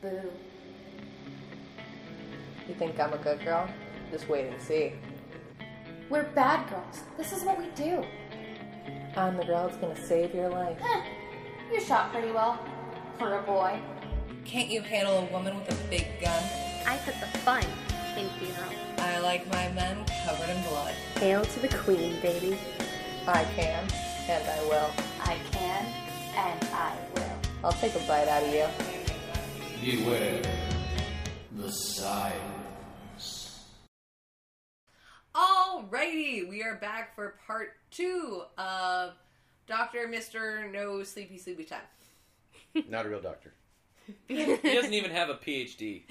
Boo. You think I'm a good girl? Just wait and see. We're bad girls. This is what we do. I'm the girl that's gonna save your life. Eh, you shot pretty well. For a boy. Can't you handle a woman with a big gun? I put the fun in funeral. I like my men covered in blood. Hail to the queen, baby. I can, and I will. I can, and I will. I'll take a bite out of you. Beware the silence. Alrighty, we are back for part two of Doctor Mister No Sleepy Sleepy Time. Not a real doctor. He doesn't even have a PhD.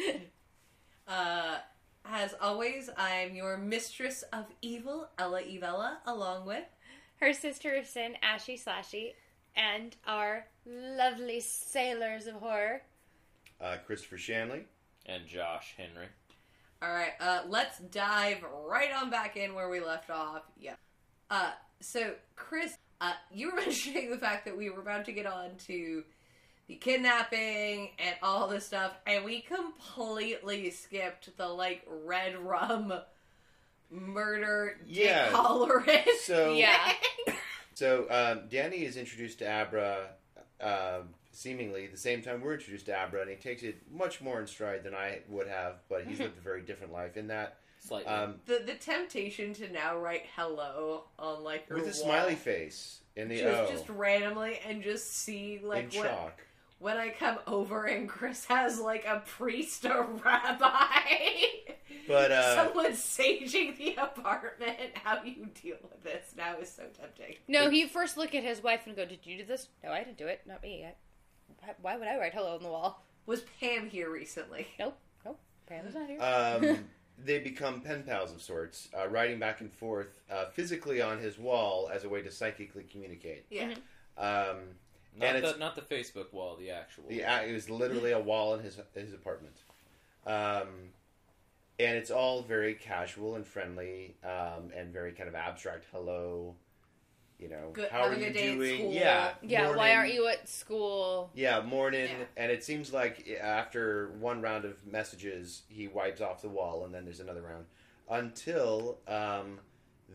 Uh, as always, I'm your mistress of evil, Ella Evella, along with Her sister of sin, Ashy Slashy, and our lovely sailors of horror. Uh, Christopher Shanley. And Josh Henry. All right, uh, let's dive right on back in where we left off. Yeah. Uh, so, Chris, uh, you were mentioning the fact that we were about to get on to the kidnapping and all this stuff, and we completely skipped the like red rum murder Dick Yeah. Hallorann. So Yeah. So um, Danny is introduced to Abra, um seemingly the same time we're introduced to Abra, and he takes it much more in stride than I would have. But he's lived a very different life in that. Slightly. Um, the the temptation to now write hello on like your with a wall, smiley face in the just O, just randomly and just see like in what shock. when I come over and Chris has like a priest or rabbi. But uh, Someone saging the apartment. How you deal with this now is so tempting. No, he first look at his wife and go, "Did you do this? No, I didn't do it. Not me. I, why- why would I write hello on the wall? Was Pam here recently? Nope, nope. Pam was not here. um, they become pen pals of sorts, uh, writing back and forth uh, physically on his wall as a way to psychically communicate. Yeah. Um, not, and the, it's- not the Facebook wall, the actual. The it was literally a wall in his his apartment, um, and it's all very casual and friendly, um, and very kind of abstract. Hello, you know, Good- how are you day doing? school. Yeah, yeah, why aren't you at school? Yeah, morning, Yeah. and it seems like after one round of messages, he wipes off the wall, and then there's another round until um,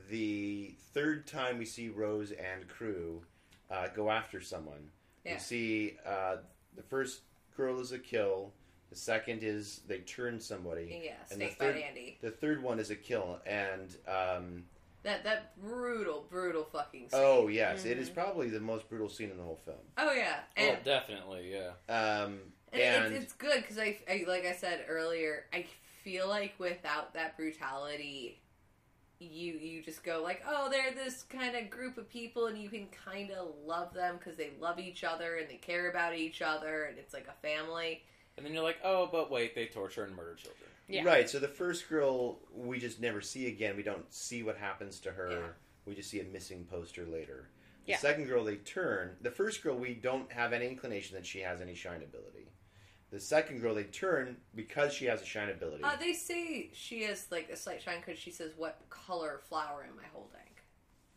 the third time we see Rose and crew uh, go after someone. Yeah. We see uh, the first girl is a kill. The second is they turn somebody. Yeah, And the Snakebite third- Andy. The third one is a kill, and um, That that brutal, brutal fucking scene. oh yes, it is probably the most brutal scene in the whole film. Oh yeah, Oh, and, definitely, yeah. Um, and and it's, it's good because I, I, like I said earlier, I feel like without that brutality, you you just go like, oh, they're this kind of group of people, and you can kind of love them because they love each other and they care about each other, and it's like a family. And then you're like, oh, but wait, they torture and murder children. Yeah. Right. So the first girl we just never see again. We don't see what happens to her. Yeah. We just see a missing poster later. The Yeah. second girl they turn. The first girl we don't have any inclination that she has any shine ability. The second girl they turn because she has a shine ability. Uh, they say she has like a slight shine because she says, "What color flower am I holding?"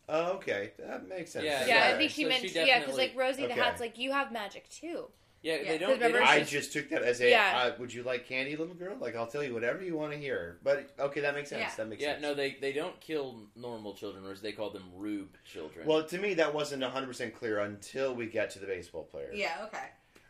oh, okay, that makes sense. Yeah, Yeah, I think she So meant she yeah, because like definitely- Rosie the Okay. Hat's like you have magic too. Yeah, Yeah. they don't. They Remember don't I just- just took that as a. Yeah. Uh, would you like candy, little girl? Like I'll tell you whatever you want to hear. But okay, that makes sense. Yeah. That makes yeah, sense. Yeah, no, they they don't kill normal children, or as they call them, rube children. Well, to me, that wasn't 100 percent clear until we get to the baseball player. Yeah, okay.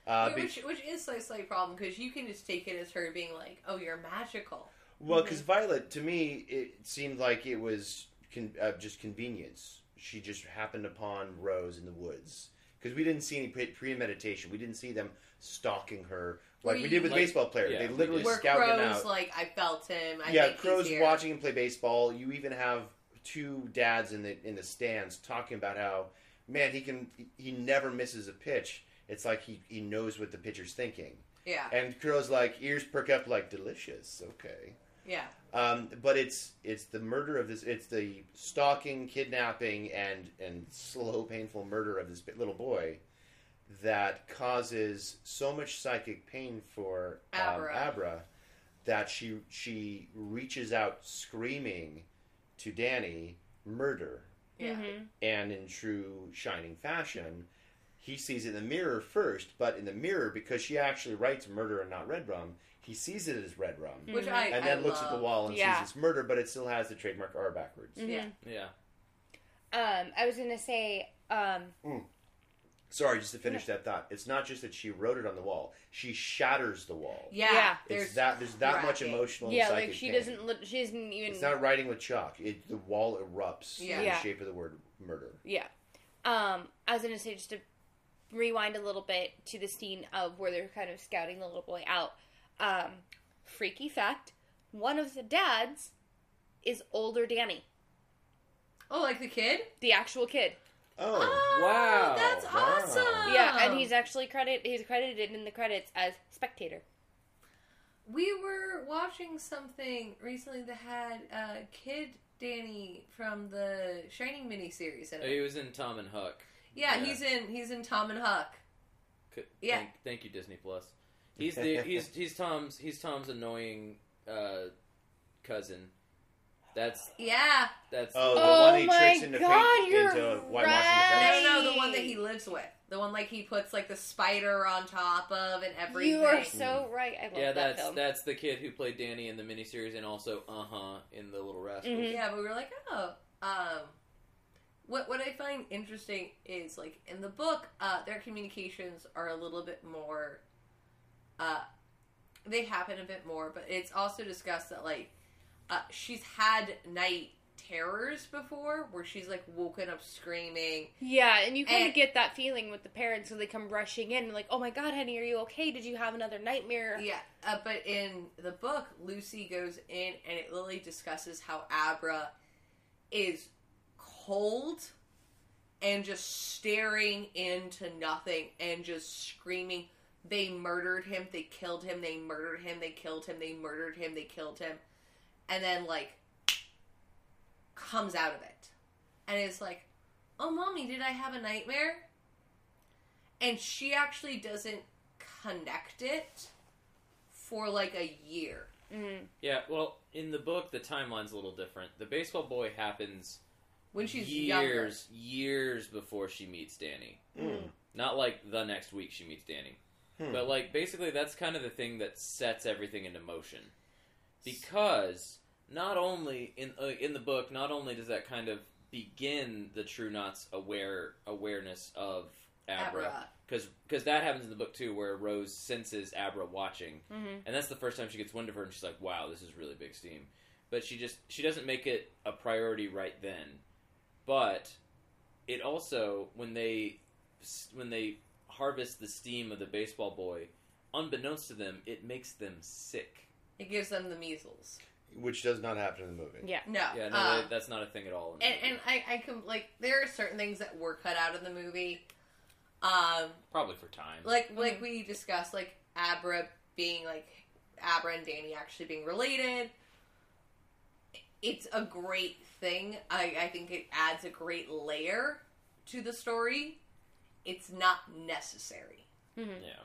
Uh, Wh- be- which which is a slight problem because you can just take it as her being like, "Oh, you're magical." Well, because Violet, to me, it seemed like it was con- uh, just convenience. She just happened upon Rose in the woods because we didn't see any pre- premeditation. We didn't see them stalking her like Or we did with Like- baseball players. yeah, they literally. Where scouted him Crow's out. like, "I felt him." I yeah, Crow's watching him play baseball. You even have two dads in the in the stands talking about how man he can he never misses a pitch. It's like he he knows what the pitcher's thinking. Yeah, And Crow's like ears perk up like delicious. Okay. Yeah, Um, but it's it's the murder of this. It's the stalking, kidnapping, and and slow, painful murder of this little boy that causes so much psychic pain for um, Abra. Abra that she she reaches out screaming to Danny, murder, yeah. Mm-hmm. and in true shining fashion, he sees it in the mirror first, but in the mirror, because she actually writes murder and not red rum, he sees it as red rum. Which I And then I looks love. at the wall and Yeah. sees it's murder, but it still has the trademark R backwards. Mhm. Yeah. Yeah. Um, I was gonna say, um, Sorry, just to finish that thought. It's not just that she wrote it on the wall; she shatters the wall. Yeah, Yeah. there's It's that there's that much cracking. emotional. and yeah, psychic like she pain. doesn't, li- she doesn't even. It's not writing with chalk. It, the wall erupts Yeah. in the Yeah. shape of the word murder. Yeah. Um, I was gonna say just to rewind a little bit to the scene of where they're kind of scouting the little boy out. Um, freaky fact: one of the dads is older Danny, Oh, like the kid? the actual kid. Oh, Wow. That's Wow. awesome. Yeah, and he's actually credit he's credited in the credits as spectator. We were watching something recently that had uh, Kid Danny from the Shining miniseries in Oh, He was in Tom and Huck. Yeah, yeah. he's in he's in Tom and Huck. C- Yeah. Thank, thank you, Disney Plus. He's the he's he's Tom's he's Tom's annoying uh, cousin. That's Yeah. that's Oh, the Oh one he my tricks into, God, fake, you're into whitewashing right. No, no, no, the one that he lives with. The one like he puts like the spider on top of and everything. You are so right. I love yeah. that That's film. that's the kid who played Danny in the miniseries and also uh huh in the Little Rascals. Mhm. Yeah, but we were like, oh, um, what what I find interesting is like in the book, uh, their communications are a little bit more, uh, they happen a bit more, but it's also discussed that like, uh, she's had night terrors before where she's like woken up screaming. Yeah, and you kind of get that feeling with the parents when they come rushing in, like, "Oh my God, honey, are you okay? Did you have another nightmare?" Yeah, uh, but in the book, Lucy goes in and it literally discusses how Abra is cold and just staring into nothing and just screaming. They murdered him. They killed him. They murdered him. They killed him. They murdered him. They killed him. And then, like, comes out of it. And is like, oh, mommy, did I have a nightmare? And she actually doesn't connect it for like a year. Mhm. Yeah, well, in the book, the timeline's a little different. The baseball boy happens When she's years, years before she meets Danny. Mm. Not like the next week she meets Danny, Hmm. but like basically that's kind of the thing that sets everything into motion. Because not only in uh, in the book, not only does that kind of begin the True Knots aware awareness of. Abra, Abra. because that happens in the book too, where Rose senses Abra watching, Mhm. and that's the first time she gets wind of her, and she's like, "Wow, this is really big steam." But she just she doesn't make it a priority right then. But it also when they when they harvest the steam of the baseball boy, unbeknownst to them, it makes them sick. It gives them the measles. Which does not happen in the movie. Yeah. No. Yeah, no, uh, that's not a thing at all. in the and, movie. and I, I can like there are certain things that were cut out of the movie. Um, probably for time. like Mm-hmm. like we discussed, like Abra being like Abra and Danny actually being related. It's a great thing. I, I think it adds a great layer to the story. It's not necessary. Mhm. yeah,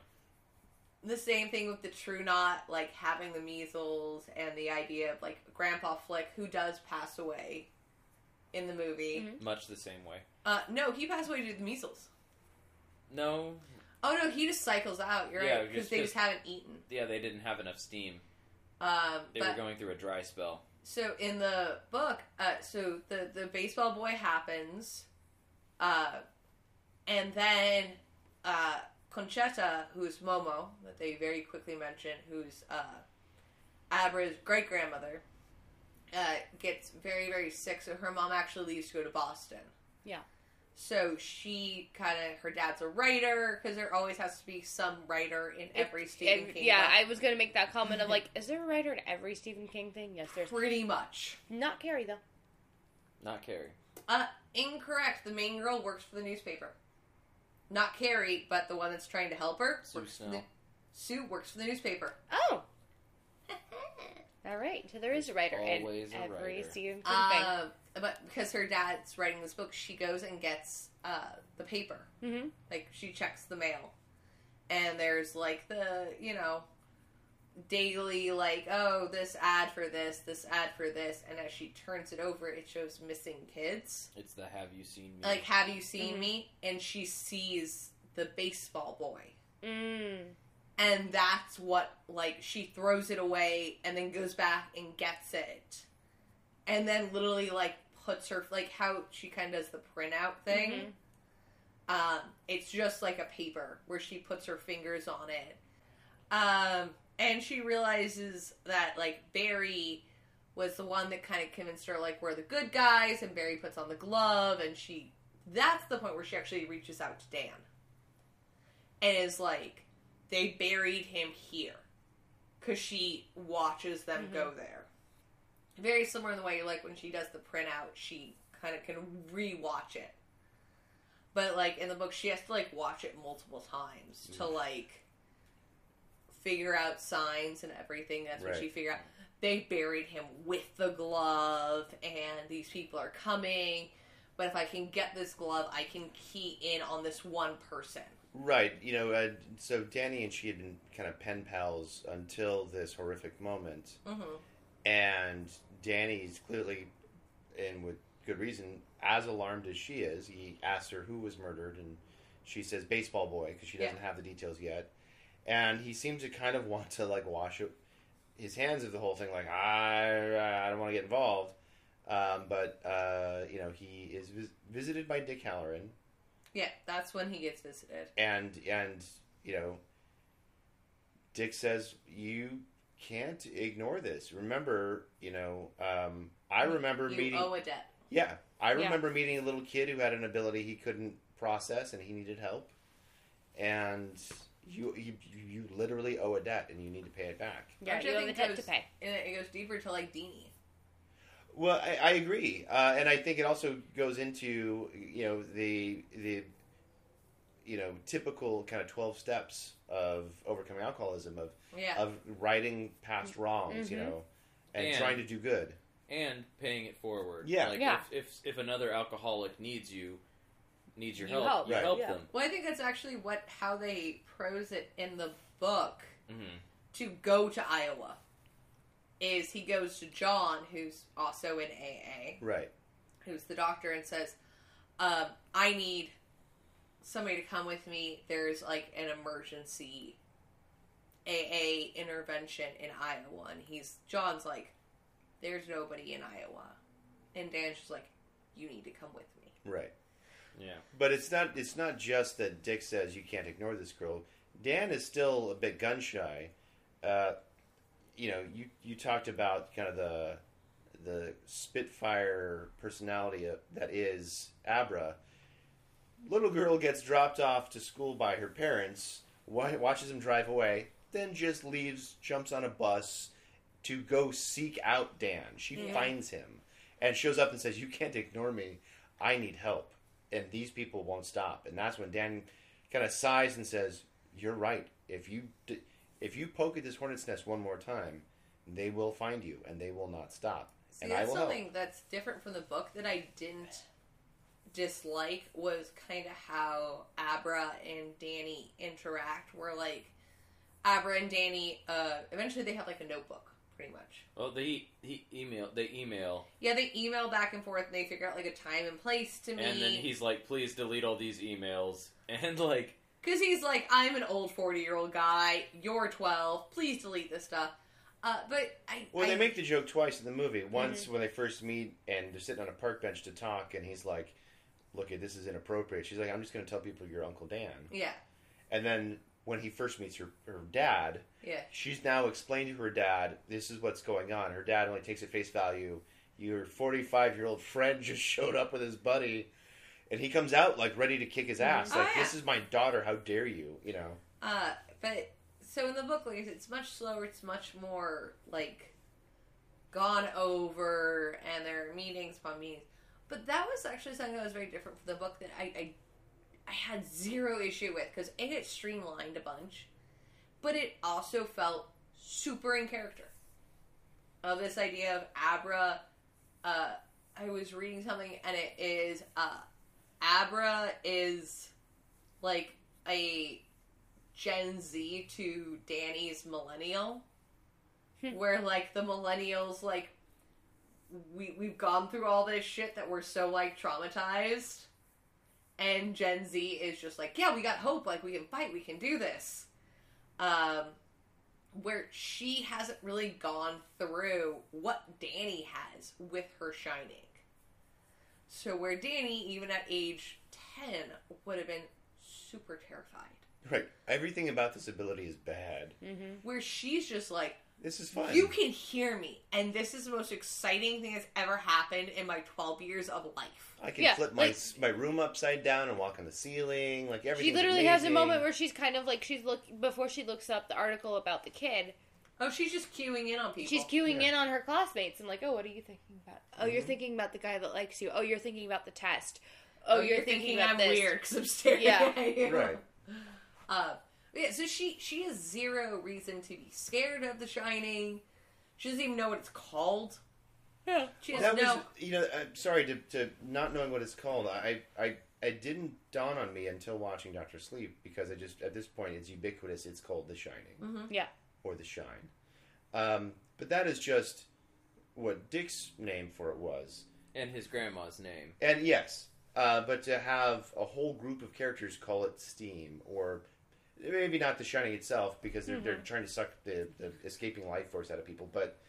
The same thing with the True Knot, like having the measles and the idea of like Grandpa Flick, who does pass away in the movie. Mhm. much the same way. Uh, no, he passed away due to the measles. No, Oh no, he just cycles out. You're Yeah, right because they just haven't eaten. yeah, they didn't have enough steam. Um, They but were going through a dry spell. so in the book, uh, so the the baseball boy happens, uh, and then uh, Concetta, who's Momo, that they very quickly mention, who's uh, Abra's great grandmother, uh, gets very very sick. So her mom actually leaves to go to Boston. Yeah. So she kind of her dad's a writer because there always has to be some writer in every Stephen And, King. yeah, book. I was gonna make that comment of like, is there a writer in every Stephen King thing? Yes, there's. pretty much. Not Carrie though. Not Carrie. Uh, incorrect. The main girl works for the newspaper. Not Carrie, but the one that's trying to help her. Sue works for the, Sue works for the newspaper. Oh. All right, so there is a writer in Always a every writer. Stephen King thing. Um, but because her dad's writing this book, she goes and gets uh, the paper. Mm-hmm. Like she checks the mail, and there's like the you know daily like oh this ad for this, this ad for this, and as she turns it over, it shows missing kids. It's the Have You Seen Me? like have you seen Mhm. me and she sees the baseball boy. Mm. And that's what, like, she throws it away and then goes back and gets it. And then literally, like, puts her, like, how she kind of does the printout thing. Mhm. Um, it's just like a paper where she puts her fingers on it. Um, and she realizes that, like, Barry was the one that kind of convinced her, like, we're the good guys, and Barry puts on the glove, and she. That's the point where she actually reaches out to Dan. And is like, they buried him here. Because she watches them go mm-hmm. there. Very similar in the way, like, when she does the printout, she kind of can rewatch it. But, like, in the book, she has to, like, watch it multiple times to, mm. like, figure out signs and everything. That's when Right. she figured out they buried him with the glove, and these people are coming. But if I can get this glove, I can key in on this one person. Right. You know, uh, so Danny and she had been kind of pen pals until this horrific moment. Mm-hmm. And Danny's clearly, and with good reason, as alarmed as she is. He asks her who was murdered, and she says baseball boy because she doesn't have the details yet. And he seems to kind of want to like wash it, his hands of the whole thing, like I, I don't want to get involved. Um, but uh, you know, he is vis- visited by Dick Hallorann, Yeah, that's when he gets visited. and and you know, Dick says you can't ignore this. Remember, you know, um, I remember you meeting. owe a debt. Yeah, I Yeah. remember meeting a little kid who had an ability he couldn't process, and he needed help. And you you you literally owe a debt, and you need to pay it back. Yeah, Which you owe a debt goes- to pay. And it goes deeper to like Deanie. Well, I, I agree, uh, and I think it also goes into you know the the you know typical kind of twelve steps of overcoming alcoholism of Yeah. of righting past wrongs, you Mhm. know, and, And- trying to do good. and paying it forward. Yeah. like Yeah. If, if if another alcoholic needs you, needs your You help, help. you Right. help Yeah. them. well, I think that's actually what how they prose it in the book hmm to go to Iowa. Is he goes to John, who's also in AA, Right. who's the doctor, and says, um, "I need somebody to come with me. There's like an emergency AA intervention in Iowa." And he's John's like, "There's nobody in Iowa," and Dan's just like, "You need to come with me." Right. Yeah. But it's not it's not just that Dick says you can't ignore this girl. Dan is still a bit gun shy. Uh, you know, you you talked about kind of the the Spitfire personality of, that is Abra. Little girl gets dropped off to school by her parents, watches him drive away, then just leaves, jumps on a bus to go seek out Dan. She Mhm. finds him and shows up and says, "You can't ignore me. I need help." And these people won't stop. And that's when Dan kind of sighs and says, "You're right. If you if you poke at this hornet's nest one more time, they will find you, and they will not stop." See, and I that's something help. that's different from the book that I didn't dislike was kind of how Abra and Danny interact. Where like Abra and Danny, uh, eventually they have like a notebook, pretty much. Well, they he email they email, Yeah, they email back and forth, and they figure out like a time and place to meet. and then he's like, "Please delete all these emails." And like, Because he's like, I'm an old 40 year old guy, you're 12, please delete this stuff. Uh, but I. Well, I, they make the joke twice in the movie. Once when they first meet and they're sitting on a park bench to talk, and he's like, "Look, this is inappropriate." She's like, "I'm just going to tell people you're Uncle Dan." Yeah, And then when he first meets her, her dad, yeah. she's now explained to her dad, "This is what's going on." Her dad only takes it face value. Your 45 year old friend just showed up with his buddy, and he comes out like ready to kick his ass. Oh, Like, yeah. "This is my daughter. How dare you?" You know. Uh, but so in the book, like it's much slower. It's much more like gone over, and there are meetings upon meetings. But that was actually something that was very different from the book that I I, I had zero issue with because a it streamlined a bunch, but it also felt super in character. Of this idea of Abra, uh, I was reading something and it is uh, Abra is like a Gen Z to Danny's millennial, where like the millennials like we we've gone through all this shit that we're so like traumatized, and Gen Z is just like, yeah, we got hope. Like we can fight. We can do this. Um, where she hasn't really gone through what Danny has with her shining. So where Danny, even at age ten, would have been super terrified. Right. Everything about this ability is bad. Where she's just like, This is fun. You can hear me, and this is the most exciting thing that's ever happened in my 12 years of life. I can Yeah, flip my like- my room upside down and walk on the ceiling. Like everything. She literally has a moment where she's kind of like she's look before she looks up the article about the kid. Oh, she's just queuing in on people. She's queuing Yeah. in on her classmates and like, oh, what are you thinking about? Oh, Mm-hmm. you're thinking about the guy that likes you. Oh, you're thinking about the test. Oh, you're, thinking, about I'm this. weird because I'm staring Yeah. at you. Right. Uh, yeah, so she she has zero reason to be scared of The Shining. She doesn't even know what it's called. Yeah. She has That was, no. you know, I'm sorry to, to not knowing what it's called. I, I, it didn't dawn on me until watching Doctor Sleep because I just at this point it's ubiquitous. It's called The Shining Mhm. Yeah. or The Shine, um, but that is just what Dick's name for it was. And his grandma's name. And yes, uh, but to have a whole group of characters call it Steam, or maybe not The Shining itself, because they're, they're mm-hmm. trying to suck the, the escaping life force out of people, but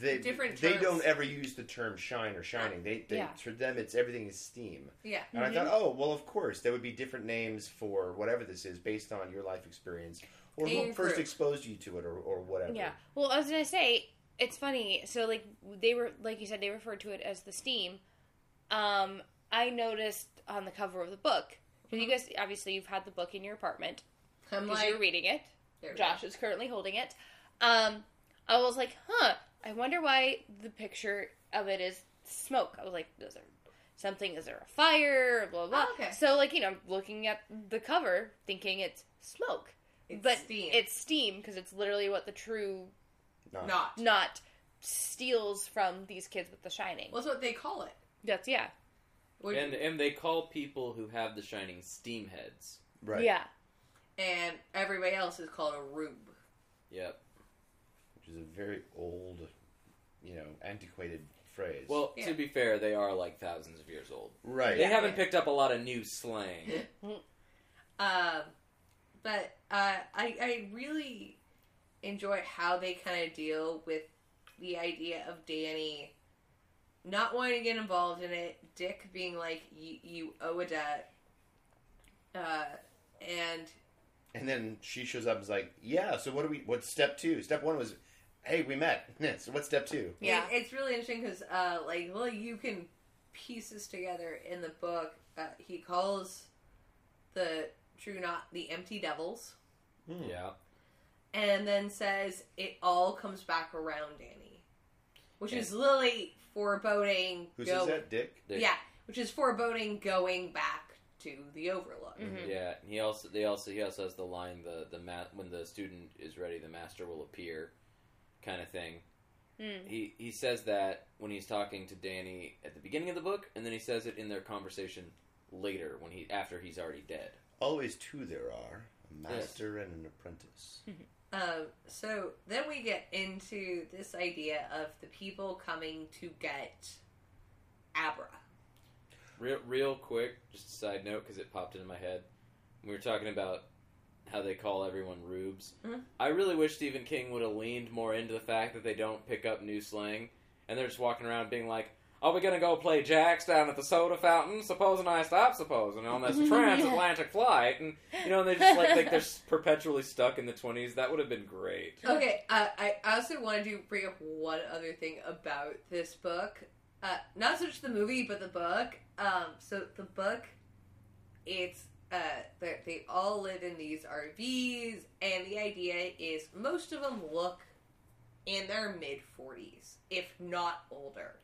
they Different they terms. don't ever use the term shine or shining. They, they Yeah. for them it's everything is Steam. Yeah. And I mm-hmm. thought, oh well, of course there would be different names for whatever this is based on your life experience or who And first group. exposed you to it or, or whatever. Yeah. Well, I was gonna say it's funny. So like they were like you said they referred to it as the steam. Um, I noticed on the cover of the book because you mm-hmm. guys obviously you've had the book in your apartment I'm because like, you're reading it. Josh go. is currently holding it. Um, I was like, huh. I wonder why the picture of it is smoke. I was like, is there something? Is there a fire? Blah blah. Oh, okay. So like you know, looking at the cover, thinking it's smoke, It's but steam. it's steam because it's literally what the True Knot- not. not steals from these kids with The Shining. Well, that's what they call it. That's yeah, Which- And and they call people who have the shining steam heads. right. yeah. And everybody else is called a rube. Yep. Which is a very old, you know, antiquated phrase. Well, Yeah. to be fair, they are like thousands of years old. right. They haven't picked up a lot of new slang. Um, but uh, I I really enjoy how they kind of deal with the idea of Danny not wanting to get involved in it, Dick being like, "You, you owe a debt," uh, and And then she shows up and is like, "Yeah, so what do we? What's step two? Step one was, hey, we met. so what's step two? Yeah. It- it's really interesting because, uh, like, well, you can piece this together in the book. Uh, he calls the True Knot the Empty Devils, Hmm. yeah. and then says it all comes back around Danny, which Yeah. is Lily foreboding. Who go- says that? Dick. They- Yeah, which is foreboding going back to the Overlook. Mhm. Yeah. and He also they also he also has the line the the ma- when the student is ready, the master will appear, kind of thing. Mm. He he says that when he's talking to Danny at the beginning of the book, and then he says it in their conversation later when he after he's already dead. Always two there are: a master and an apprentice. Um, so then we get into this idea of the people coming to get Abra. Real, real quick, just a side note because it popped into my head. We were talking about how they call everyone rubes. Mhm. I really wish Stephen King would have leaned more into the fact that they don't pick up new slang, and they're just walking around being like, "Are we gonna go play jacks down at the soda fountain? Supposing I stop, supposing on this transatlantic flight?" And you know, they just like like they're perpetually stuck in the twenties. That would have been great. Okay, uh, I also wanted to bring up one other thing about this book. Uh, not so much the movie, but the book. Um, so the book, it's uh, they they all live in these RVs, and the idea is most of them look in their mid forties, if not older.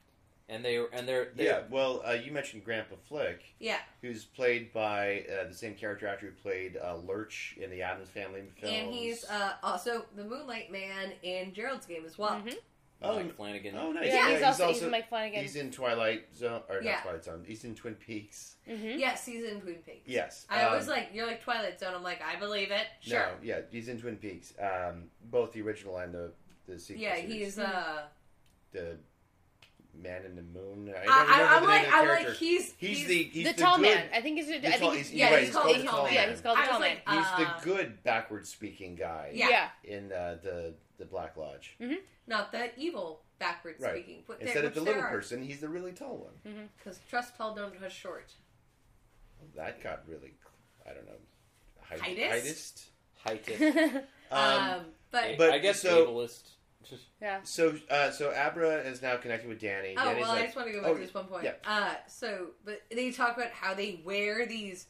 And they and they're, they're Yeah. Well, uh, you mentioned Grandpa Flick, Yeah, who's played by uh, the same character actor who played uh, Lurch in the Addams Family films. and he's uh, also the Moonlight Man in Gerald's Game as well. Mhm. Oh, Mike Flanagan. oh, nice. Yeah, Yeah, he's, also, he's Mike Flanagan. he's in Twilight Zone or Yeah. not Twilight Zone. He's in Twin Peaks. hmm Yes, he's in Twin Peaks. Yes. I um, was like, you're like Twilight Zone. I'm like, I believe it. Sure. No, yeah, he's in Twin Peaks. Um, both the original and the the sequel. yeah, series. he's uh the Man in the Moon. I I, I, I'm like, name of the I'm like, he's he's, the he's the, the tall good, man. I think it's. the I tall- think. he's- yeah, right, he's, he's called, called the the tall tall man. yeah, he's called the I was tall like, man. He's uh, the good backward speaking guy. Yeah. Yeah. In uh, the the Black Lodge. not the evil backwards Right. speaking. But Instead there, of the little are. person, he's the really tall one. Because trust tall, don't trust short. That got really, I don't know, height, Heightist? Heightist. Um, Um, but, but- I guess so- ableist. Yeah. so uh, so Abra is now connected with Danny. oh Danny's well, I just want to go back oh, to this one point. yeah. Uh, so but they talk about how they wear these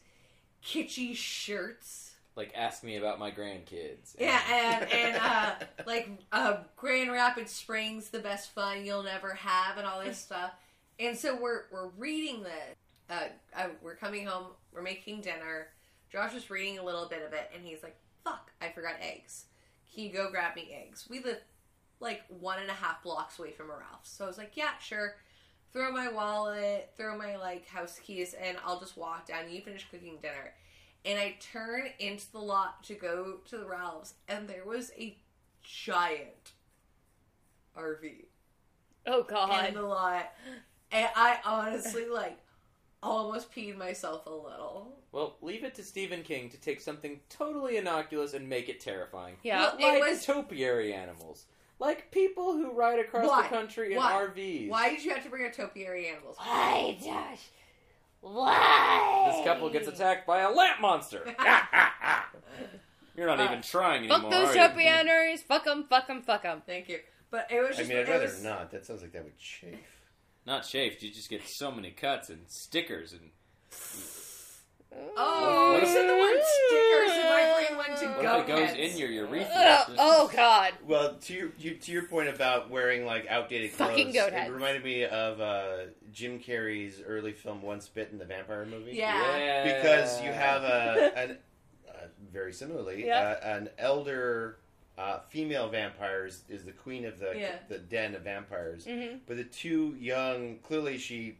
kitschy shirts. Like, ask me about my grandkids. Yeah, and and uh, like uh, Grand Rapids Springs, the best fun you'll never have, and all this stuff. And so we're we're reading this. Uh, uh, we're coming home. We're making dinner. Josh is reading a little bit of it, and he's like, "Fuck, I forgot eggs. Can you go grab me eggs?" We live like one and a half blocks away from a Ralph's, so I was like, "Yeah, sure." Throw my wallet, throw my like house keys, and I'll just walk down. You finish cooking dinner and I turn into the lot to go to the Ralph's, and there was a giant RV Oh god. in the lot, and I honestly like almost peed myself a little. Well, leave it to Stephen King to take something totally innocuous and make it terrifying. Yeah. Well, it like was- topiary animals. Like people who ride across Why? the country in Why? RVs. Why did you have to bring up topiary animals? Why, Josh? Why? This couple gets attacked by a lamp monster. You're not Uh, even trying Fuck anymore. those are you? topianers. Fuck them. Fuck them. Fuck them. Thank you, but it was I just. mean, I'd it rather was, not. That sounds like that would chafe. Not chafed. You just get so many cuts and stickers and. Oh, What you if- said the word stickers, and my brain went to What go if it goes in your urethra? Ugh, oh God. Well, to your you, to your point about wearing like outdated clothes, Fucking goat it reminded me of uh, Jim Carrey's early film "Once Bitten," the vampire movie. Yeah. Yeah. because you have a an uh, very similarly Yeah. uh, an elder uh, female vampire is, is the queen of the Yeah. the den of vampires, hmm but the two young clearly she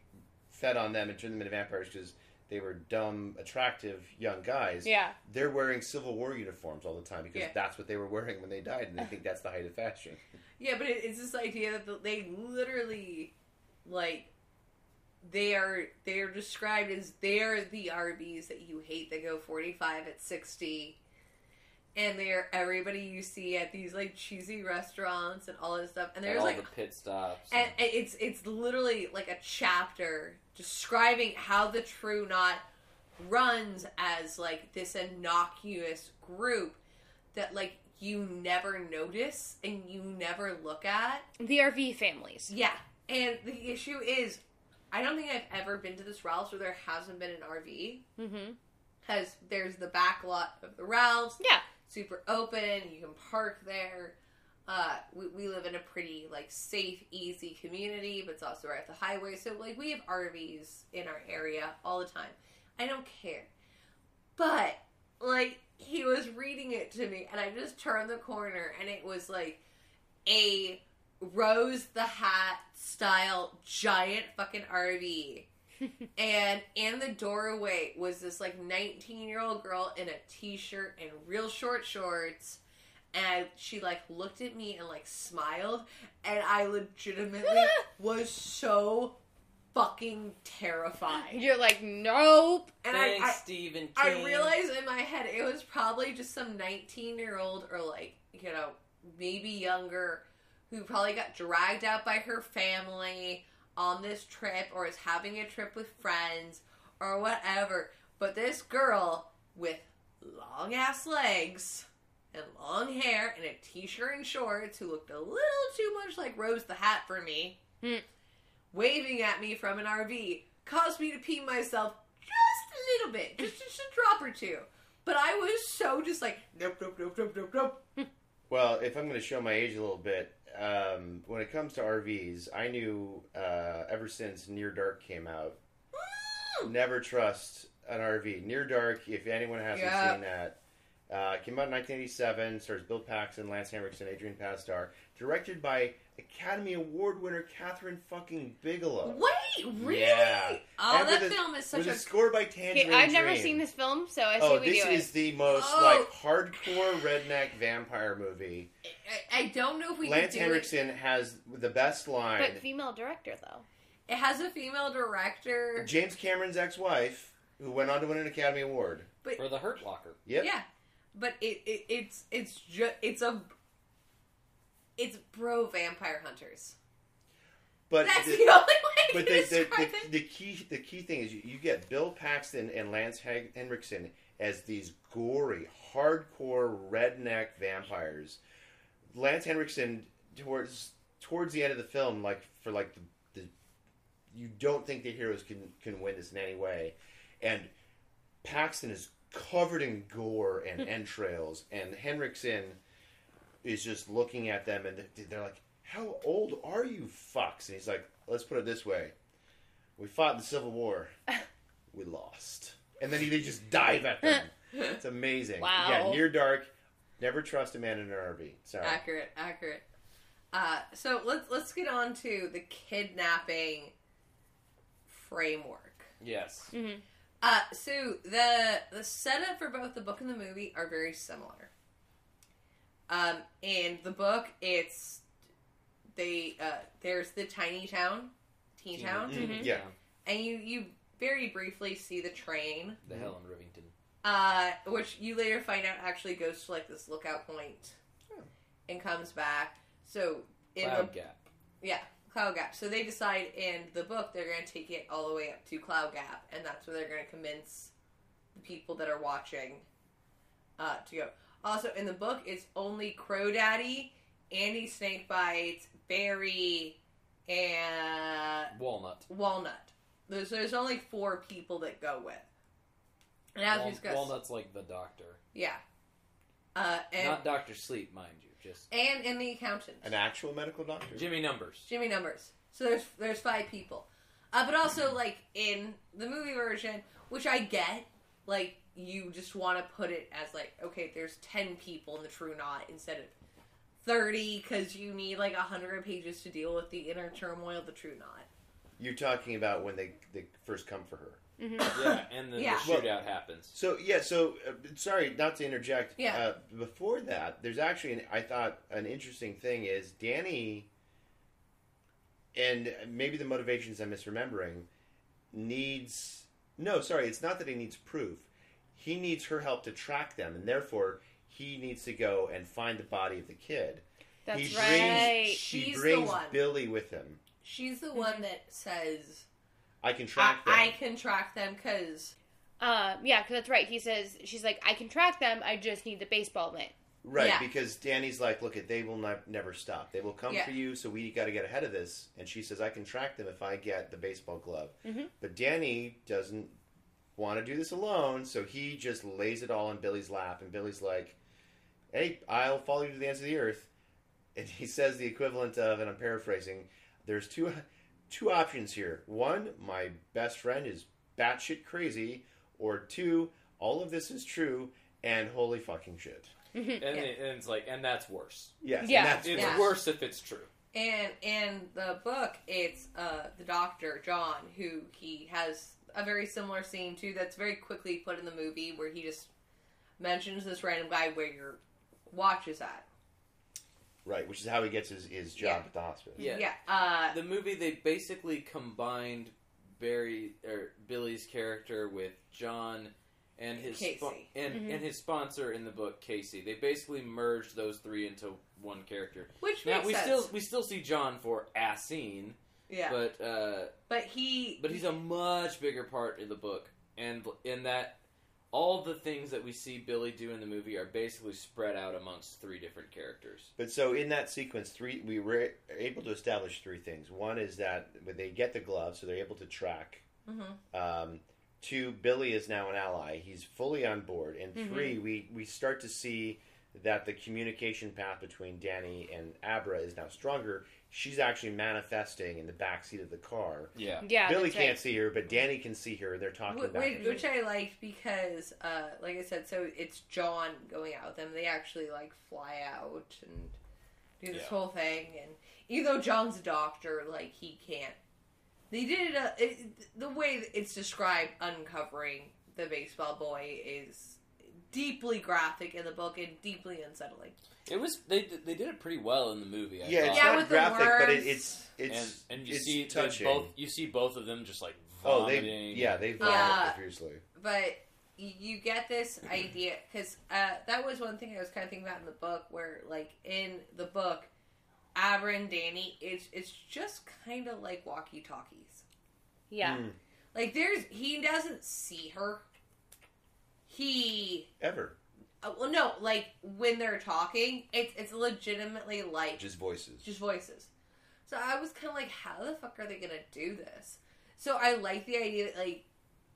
fed on them and turned them into vampires because they were dumb, attractive young guys. Yeah. They're wearing Civil War uniforms all the time because Yeah. that's what they were wearing when they died, and they think that's the height of fashion. Yeah, but it's this idea that they literally, like, they are they are described as they're the RVs that you hate that go forty five at sixty, and they're everybody you see at these like cheesy restaurants and all this stuff. And And there's all like, the pit stops. and and it's it's literally like a chapter describing how the True Knot runs as like this innocuous group that like you never notice and you never look at. The RV families. Yeah. And the issue is I don't think I've ever been to this Ralph's where there hasn't been an RV. Mm-hmm. Because there's the back lot of the Ralph's. Yeah. Super open. You can park there. Uh, we, we live in a pretty like safe, easy community, but it's also right at the highway. So like we have RVs in our area all the time. I don't care. But like he was reading it to me and I just turned the corner and it was like a Rose the Hat style giant fucking RV. and in the doorway was this like 19 year old girl in a t shirt and real short shorts. And she like looked at me and like smiled. And I legitimately was so fucking terrified. You're like, nope. And I, Thanks, I, Stephen King. I realized in my head it was probably just some 19 year old or like, you know, maybe younger who probably got dragged out by her family on this trip or is having a trip with friends or whatever. But this girl with long ass legs and long hair and a t shirt and shorts who looked a little too much like Rose the Hat for me, Hmm. waving at me from an RV caused me to pee myself just a little bit, just, just a drop or two. But I was so just like, nope, nope, nope, nope, nope, nope. Well, if I'm going to show my age a little bit, um, when it comes to RVs, I knew uh, ever since Near Dark came out, never trust an RV. Near Dark, if anyone hasn't Yeah. seen that, uh, came out in 1987. Stars Bill Paxton, Lance Henriksen, Adrian Pasdar, directed by Academy Award winner Kathryn fucking Bigelow. Wait, really? Yeah. Oh, And that with a- film is such With a. a score by Tangerine Okay, I've never Dream. seen this film, so I say Oh, we this do is it. the most Oh. like hardcore redneck vampire movie. I don't know if we Lance could do it. Henriksen has the best line. But female director though. It has a female director. James Cameron's ex-wife, who went on to win an Academy Award. For the Hurt Locker. Yep. Yeah, but it, it it's it's just it's a it's bro vampire hunters. But That's the, the, only way but to the, the, the, it. the key the key thing is you, you get Bill Paxton and Lance Hen- Henriksen as these gory, hardcore redneck vampires. Lance Henriksen towards towards the end of the film, like for like the, the you don't think the heroes can can win this in any way, and Paxton is covered in gore and entrails, and Henriksen is just looking at them, and they're like, "How old are you, fucks?" And he's like, "Let's put it this way: we fought in the Civil War, we lost." And then he, they just dive at them. It's amazing. Wow. Yeah, near dark. Never trust a man in an RV. Sorry. accurate, accurate. Uh, so let's let's get on to the kidnapping framework. Yes. Mm-hmm. Uh, so the the setup for both the book and the movie are very similar. Um, in the book, it's they uh, there's the tiny town, teen town, Mhm. Yeah. and you you very briefly see the train, The Helen Rivington. uh, which you later find out actually goes to like this lookout point, Oh. and comes back. So in Cloud the Gap. yeah, Cloud Gap. So they decide in the book they're going to take it all the way up to Cloud Gap, and that's where they're going to convince the people that are watching uh, to go. Also, in the book, it's only Crow Daddy, Andy Snakebite, Barry, and Walnut. Walnut. There's there's only four people that go with. And as we discussed, Walnut's like the doctor. yeah, uh, and Not Doctor Sleep, mind you. Just and and the accountant. An actual medical doctor. Jimmy Numbers. Jimmy numbers. So there's there's five people, uh, but also like in the movie version, which I get, like you just want to put it as like okay, there's ten people in the True Knot instead of thirty because you need like a hundred pages to deal with the inner turmoil of the True Knot. You're talking about when they, they first come for her. Yeah, and then Yeah. the shootout happens. So yeah, so uh, sorry not to interject. Yeah. Uh, before that, there's actually an, I thought an interesting thing is Danny, and maybe the motivations I'm misremembering, needs no. Sorry, it's not that he needs proof. He needs her help to track them, and therefore he needs to go and find the body of the kid. That's he right. Brings, She's he the brings one. Billy with him. She's the one that says I can I, track them. I can track them because Um, yeah, because that's right. He says she's like, I can track them. I just need the baseball mitt. Right, Yeah. because Danny's like, look, at they will not, never stop. They will come Yeah. for you, so we got to get ahead of this. And she says, I can track them if I get the baseball glove. Mhm. But Danny doesn't want to do this alone, so he just lays it all on Billy's lap. And Billy's like, hey, I'll follow you to the ends of the earth. And he says the equivalent of, and I'm paraphrasing, there's two two options here. One, my best friend is batshit crazy, or two, all of this is true, and holy fucking shit. And, it- and it's like, and that's worse. Yes, and Yeah. that's It's Yeah. worse if it's true. And in the book, it's uh, the doctor John who he has a very similar scene to that's very quickly put in the movie where he just mentions this random guy where your watch is at. Right, which is how he gets his, his job Yeah. at the hospital. Yeah. Yeah. Uh, The movie they basically combined Barry or Billy's character with John and his Casey. spo- and Mhm. and his sponsor in the book Casey. They basically merged those three into one character. which Now makes we sense. still we still see John for a scene, yeah. but uh, But he. but he's a much bigger part in the book, and in that all the things that we see Billy do in the movie are basically spread out amongst three different characters. But so in that sequence, three we were able to establish three things. One is that when they get the glove, so they're able to track. Mhm. Um, two, Billy is now an ally; he's fully on board. And Mm-hmm. 3 we we start to see that the communication path between Danny and Abra is now stronger. She's actually manifesting in the back seat of the car. Yeah, Yeah, Billy can't right. see her, but Danny can see her. They're talking Wh- back Which, which I liked because, uh, like I said, so it's John going out with them. They actually like fly out and do this Yeah. whole thing. And even though John's a doctor, like he can't. They did it, uh, it. The way it's described, uncovering the baseball boy is deeply graphic in the book and deeply unsettling. It was they they did it pretty well in the movie. I Yeah, thought. it's Yeah, not with the graphic, but it, words. it's it's and and you it's see they touching. both you see both of them just like oh, vomiting. they yeah they vomit Yeah. profusely. but you get this idea because uh, that was one thing I was kind of thinking about in the book, where like in the book, Abra and Danny, it's it's just kind of like walkie talkies. Yeah. Mm, Like there's he doesn't see her. He ever uh, Uh, well no like when they're talking, it's it's legitimately like just voices. just voices. So I was kind of like, how the fuck are they gonna do this? So I like the idea that like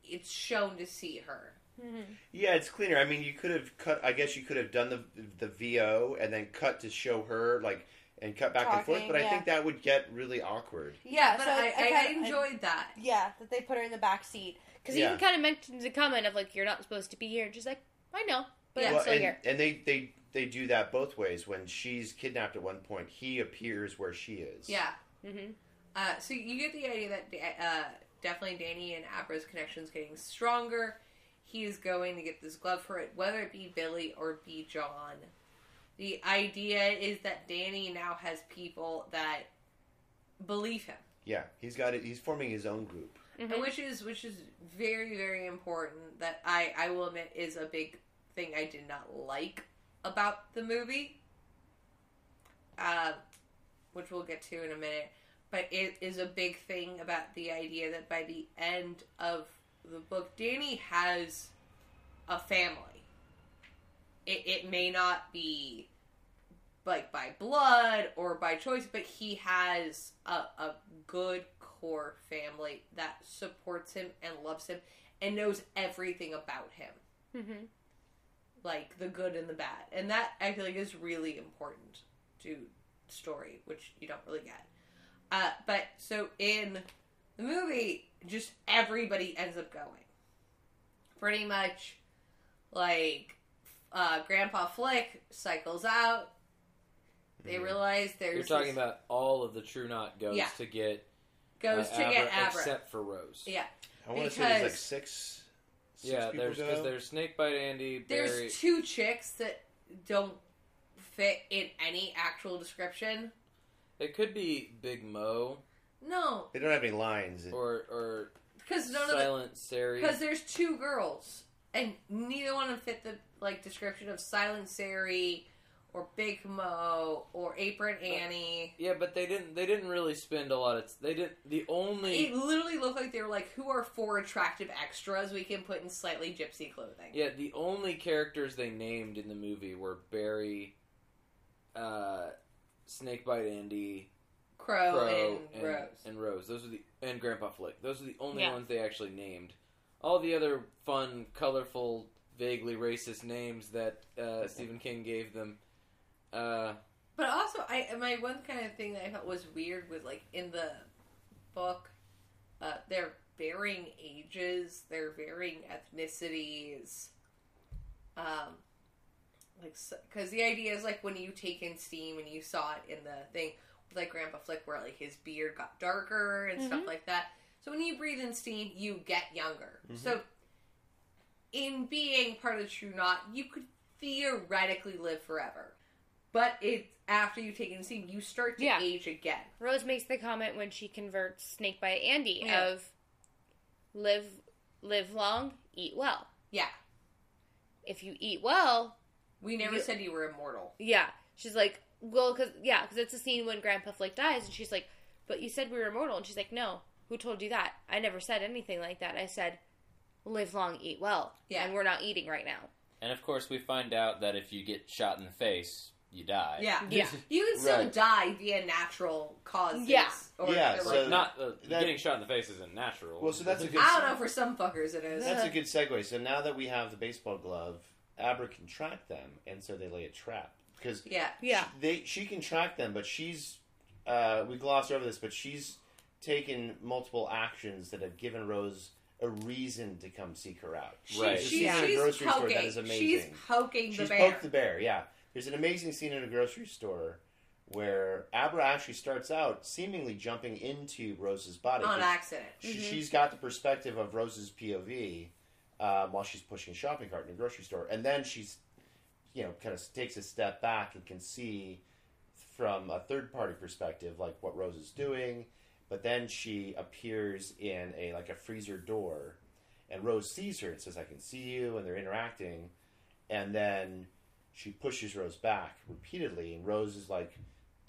it's shown to see her. Mm-hmm. Yeah, it's cleaner. I mean, you could have cut. I guess you could have done the the VO and then cut to show her like and cut back and forth. Talking, But I think that would get really awkward. Yeah, But so I, I, I kinda- enjoyed that. yeah, that they put her in the back seat. Because Yeah. he even kind of mentions a comment of like, "You're not supposed to be here." Just like, I know, but Yeah. I'm Well, still and, here. and they they they do that both ways. When she's kidnapped at one point, he appears where she is. Yeah. hmm Uh, so you get the idea that uh, definitely Danny and Abra's connection is getting stronger. He is going to get this glove for it, whether it be Billy or be John. The idea is that Danny now has people that believe him, yeah. He's got it. He's forming his own group. Mm-hmm. and which is which is very very important. That I I will admit is a big thing I did not like about the movie. Uh, which we'll get to in a minute. But it is a big thing about the idea that by the end of the book, Danny has a family. It, it may not be like by blood or by choice, but he has a, a good core family that supports him and loves him and knows everything about him hmm like the good and the bad, and that I feel like is really important to story, which you don't really get. Uh, but so in the movie, just everybody ends up going. Pretty much, like uh, Grandpa Flick cycles out. They Mhm. realize there's You're talking this- about all of the True Knot goes Yeah. to get goes uh, to get Abra, Abra. except for Rose. yeah, I want to say there's like six. Six yeah. There's go. because there's Snakebite Andy, Barry. there's two chicks that don't fit in any actual description. It could be Big Mo No, They don't have any lines. or or because none of Silent Sarey. Because there's two girls, and neither one of them fit the like description of Silent Sarey or Big Mo or Apron Annie. Yeah, but they didn't. They didn't really spend a lot of. They didn't. the only. It literally looked like they were like, "Who are four attractive extras we can put in slightly gypsy clothing?" Yeah, the only characters they named in the movie were Barry, uh, Snakebite Andy, Crow, Crow, and, Rose. and Rose. Those are the and Grandpa Flick. Those are the only Yeah. ones they actually named. All the other fun, colorful, vaguely racist names that uh, Stephen King gave them. Uh, But also, I my one kind of thing that I thought was weird was like in the book, uh, they're varying ages, they're varying ethnicities. Um, like because the idea is like when you take in steam and you saw it in the thing like Grandpa Flick where like his beard got darker and stuff Mhm. like that. So when you breathe in steam, you get younger. Mhm. So in being part of the True Knot, you could theoretically live forever. But it's after you take in the steam, you start to Yeah. age again. Rose makes the comment when she converts Snakebite Andy Yeah. of live live long, eat well. Yeah. If you eat well, We never You- said you were immortal. yeah. She's like, well, because yeah, because it's a scene when Grandpa Flick dies, and she's like, but you said we were immortal, and she's like, no, who told you that? I never said anything like that. I said, live long, eat well. Yeah. and we're not eating right now. and of course, we find out that if you get shot in the face, you die. Yeah. Yeah. You can still Right. die via natural causes. Yeah. Or, Yeah, or, so- like, Not uh, That- getting shot in the face isn't natural. Well, so that's a good- I don't know, for some fuckers it is. That's a good segue. So now that we have the baseball glove, Abra can track them, and so they lay a trap because Yeah. Yeah, they she can track them, but she's uh, we glossed over this, but she's taken multiple actions that have given Rose a reason to come seek her out. She, Right. There's a she's, scene in a she's grocery poking. store that is amazing. She's poking She's the bear. poked the bear. Yeah, there's an amazing scene in a grocery store where Abra actually starts out seemingly jumping into Rose's body. on accident. she, She's got the perspective of Rose's POV, um, while she's pushing a shopping cart in a grocery store, and then she's, you know, kind of takes a step back and can see from a third party perspective like what Rose is doing, but then she appears in a like a freezer door, and Rose sees her and says, "I can see you," and they're interacting, and then she pushes Rose back repeatedly, and Rose is like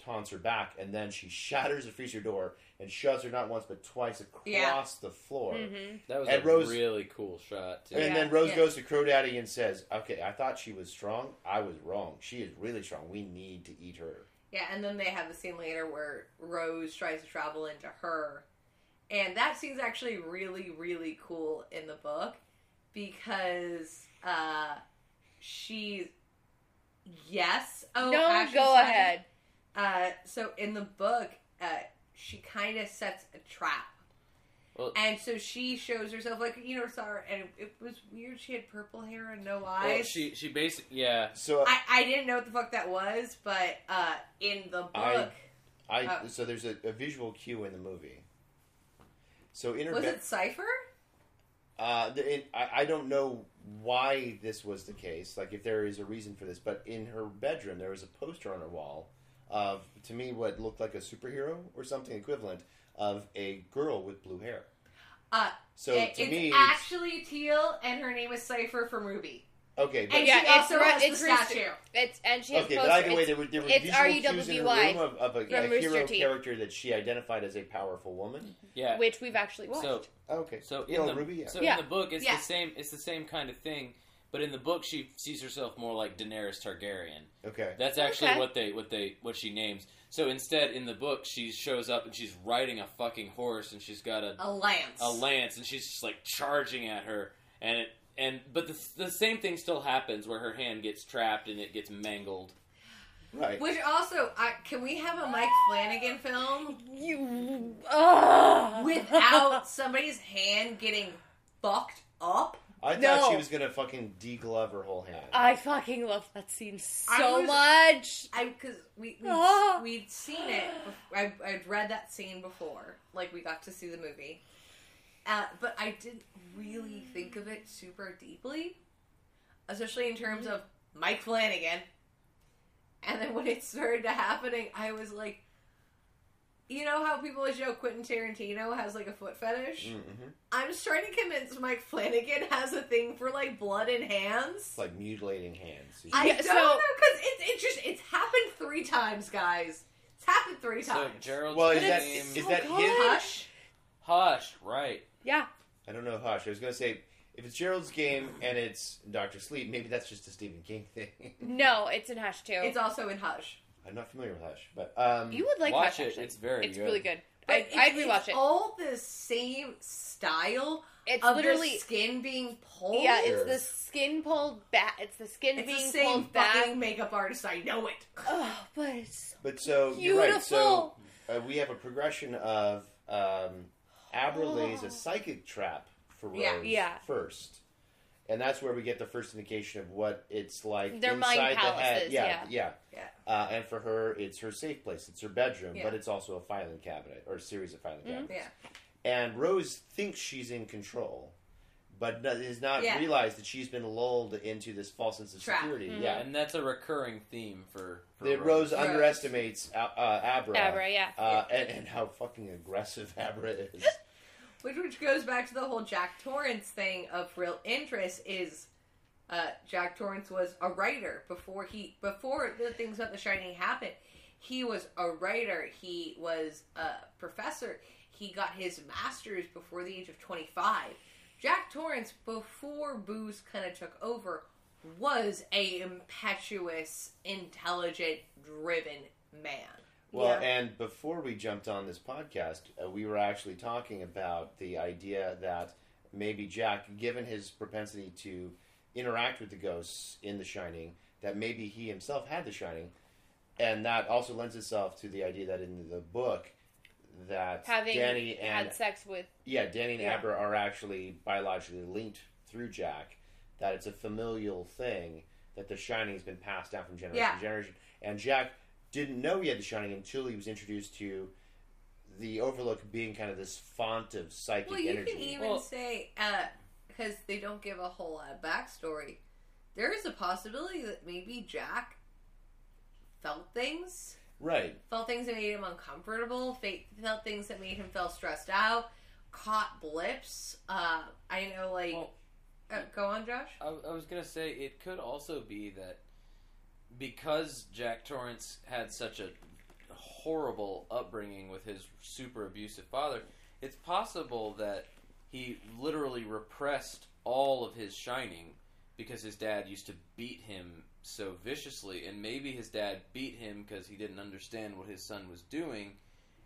taunts her back, and then she shatters the freezer door and shoves her not once but twice across Yeah. the floor. Mm-hmm. That was And a Rose- really cool shot too. And Yeah, then Rose yeah. goes to Crow Daddy and says, "Okay, I thought she was strong. I was wrong. She is really strong. We need to eat her." Yeah, and then they have the scene later where Rose tries to travel into her. And that scene's actually really, really cool in the book because uh she's yes. Oh no, Ashley go Sackett. ahead. Uh so in the book, uh she kind of sets a trap. Well- and so she shows herself like you know saw her and it, was weird she had purple hair and no eyes. Well, she she basically yeah. So I, I didn't know what the fuck that was, but uh, in the book, I- I Oh. so there's a, a visual cue in the movie. So in her was bed- it Cipher? Uh, the, it, I, I don't know why this was the case. Like, if there is a reason for this, but in her bedroom there was a poster on her wall of, to me, what looked like a superhero or something equivalent of a girl with blue hair. Uh, So it- to it's me, it's, actually Teal, and her name is Cipher from Ruby, okay, but, and Yeah, she it's also Ru- has it's the Rooster- statue. It's and she has okay, but either way, it's- there were, there were it's visual cues in her room of, of a, a hero Teeth. character that she identified as a powerful woman. Yeah. which we've actually watched. So Okay, so You in know, the Ruby, yeah. so Yeah. in the book it's Yeah. the same it's the same kind of thing, but in the book she sees herself more like Daenerys Targaryen. okay, That's actually Okay. what they what they what she names. So instead in the book she shows up and she's riding a fucking horse and she's got a A lance. a lance and she's just like charging at her and it and but the the same thing still happens where her hand gets trapped and it gets mangled. right. Which also, I, can we have a Mike Flanagan film you, Ugh. without somebody's hand getting fucked up? I thought No. she was gonna fucking deglove her whole hand. I fucking love that scene I so was- much. I because we we'd, Ah. we'd seen it. I I'd read that scene before. Like we got to see the movie, uh, but I didn't really think of it super deeply, especially in terms of Mike Flanagan. And then when it started to happening, I was like, you know how people show Quentin Tarantino has like a foot fetish. Mm-hmm. I'm just trying to convince Mike Flanagan has a thing for like blood and hands. It's like mutilating hands. I Yeah, don't so- know because it's it just it's happened three times, guys. It's happened three So times. Gerald's Well, is But that name it's is so that his? Hush. Hush, right. Yeah, I don't know. Hush. I was gonna say if it's Gerald's game and it's Doctor Sleep, maybe that's just a Stephen King thing. no, it's in Hush too. It's also in Hush. I'm not familiar with Hush, but um, you would like Watch Hush. it. Actually. It's very it's good. really good. But I, it's, I'd rewatch it's it. all the same style It's of literally the skin being pulled. yeah. It's the skin pulled back. It's the skin It's being the same pulled back. fucking makeup artist. I know it. Oh, but it's but so you're right. So uh, we have a progression of um, Abra lays a psychic trap for Rose Yeah. Yeah. first. And that's where we get the first indication of what it's like Their mind inside the head. palaces, Yeah, yeah. Yeah. Uh, and for her, it's her safe place. It's her bedroom, Yeah. but it's also a filing cabinet or a series of filing Mhm. cabinets. Yeah. And Rose thinks she's in control, but no- has not Yeah. realized that she's been lulled into this false sense of Trap. security. Mhm. Yeah, And that's a recurring theme for, for that Rose Rose. underestimates uh, uh, Abra, Abra, yeah. uh, and, and how fucking aggressive Abra is. Which which goes back to the whole Jack Torrance thing of real interest is uh, Jack Torrance was a writer before he before the things about The Shining happened. He was a writer. He was a professor. He got his master's before the age of twenty five. Jack Torrance, before booze kind of took over, was a impetuous, intelligent, driven man. Well, Yeah. and before we jumped on this podcast, uh, we were actually talking about the idea that maybe Jack, given his propensity to interact with the ghosts in The Shining, that maybe he himself had The Shining, and that also lends itself to the idea that in the book that having Danny and had sex with yeah, Danny and Yeah. Abra are actually biologically linked through Jack. That it's a familial thing that The Shining has been passed down from generation Yeah. to generation. And Jack didn't know he had The Shining until he was introduced to the Overlook being kind of this font of psychic energy. Well, you energy. can even Well- say uh, because they don't give a whole lot of backstory, there is a possibility that maybe Jack felt things, Right. felt things that made him uncomfortable, felt things that made him feel stressed out, caught blips. Uh, I know, like, Well, uh, go on, Josh. I, I was gonna say it could also be that because Jack Torrance had such a horrible upbringing with his super abusive father, it's possible that he literally repressed all of his shining because his dad used to beat him so viciously, and maybe his dad beat him because he didn't understand what his son was doing,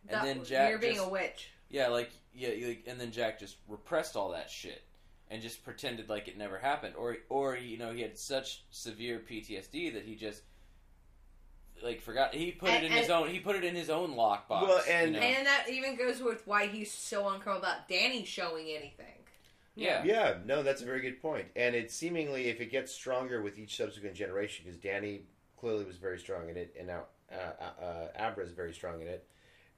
and That- then Jack you're being just- a witch. yeah, like yeah, like, and then Jack just repressed all that shit and just pretended like it never happened, or or you know he had such severe PTSD that he just like forgot he put And- it in his own he put it in his own lockbox. Well, and- you know? And that even goes with why he's so uncomfortable about Danny showing anything. yeah, Yeah, no, that's a very good point. And it seemingly, if it gets stronger with each subsequent generation, because Danny clearly was very strong in it, and now uh, uh, Abra is very strong in it.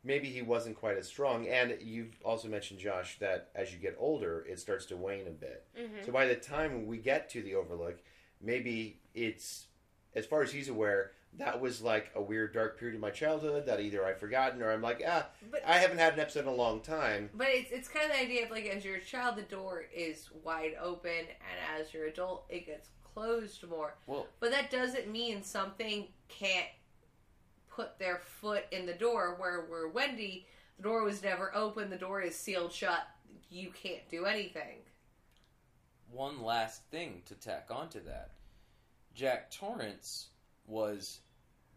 Maybe he wasn't quite as strong. And you've also mentioned, Josh, that as you get older, it starts to wane a bit. Mm-hmm. So by the time we get to the Overlook, maybe it's, as far as he's aware, that was like a weird dark period of my childhood that either I've forgotten or I'm like, ah, But I haven't had an episode in a long time. But it's it's kind of the idea of like as you're a child, the door is wide open, and as you're adult, it gets closed more. Well- but that doesn't mean something can't put their foot in the door. Where where Wendy, the door was never open, the door is sealed shut. You can't do anything. one last thing to tack onto that. Jack Torrance was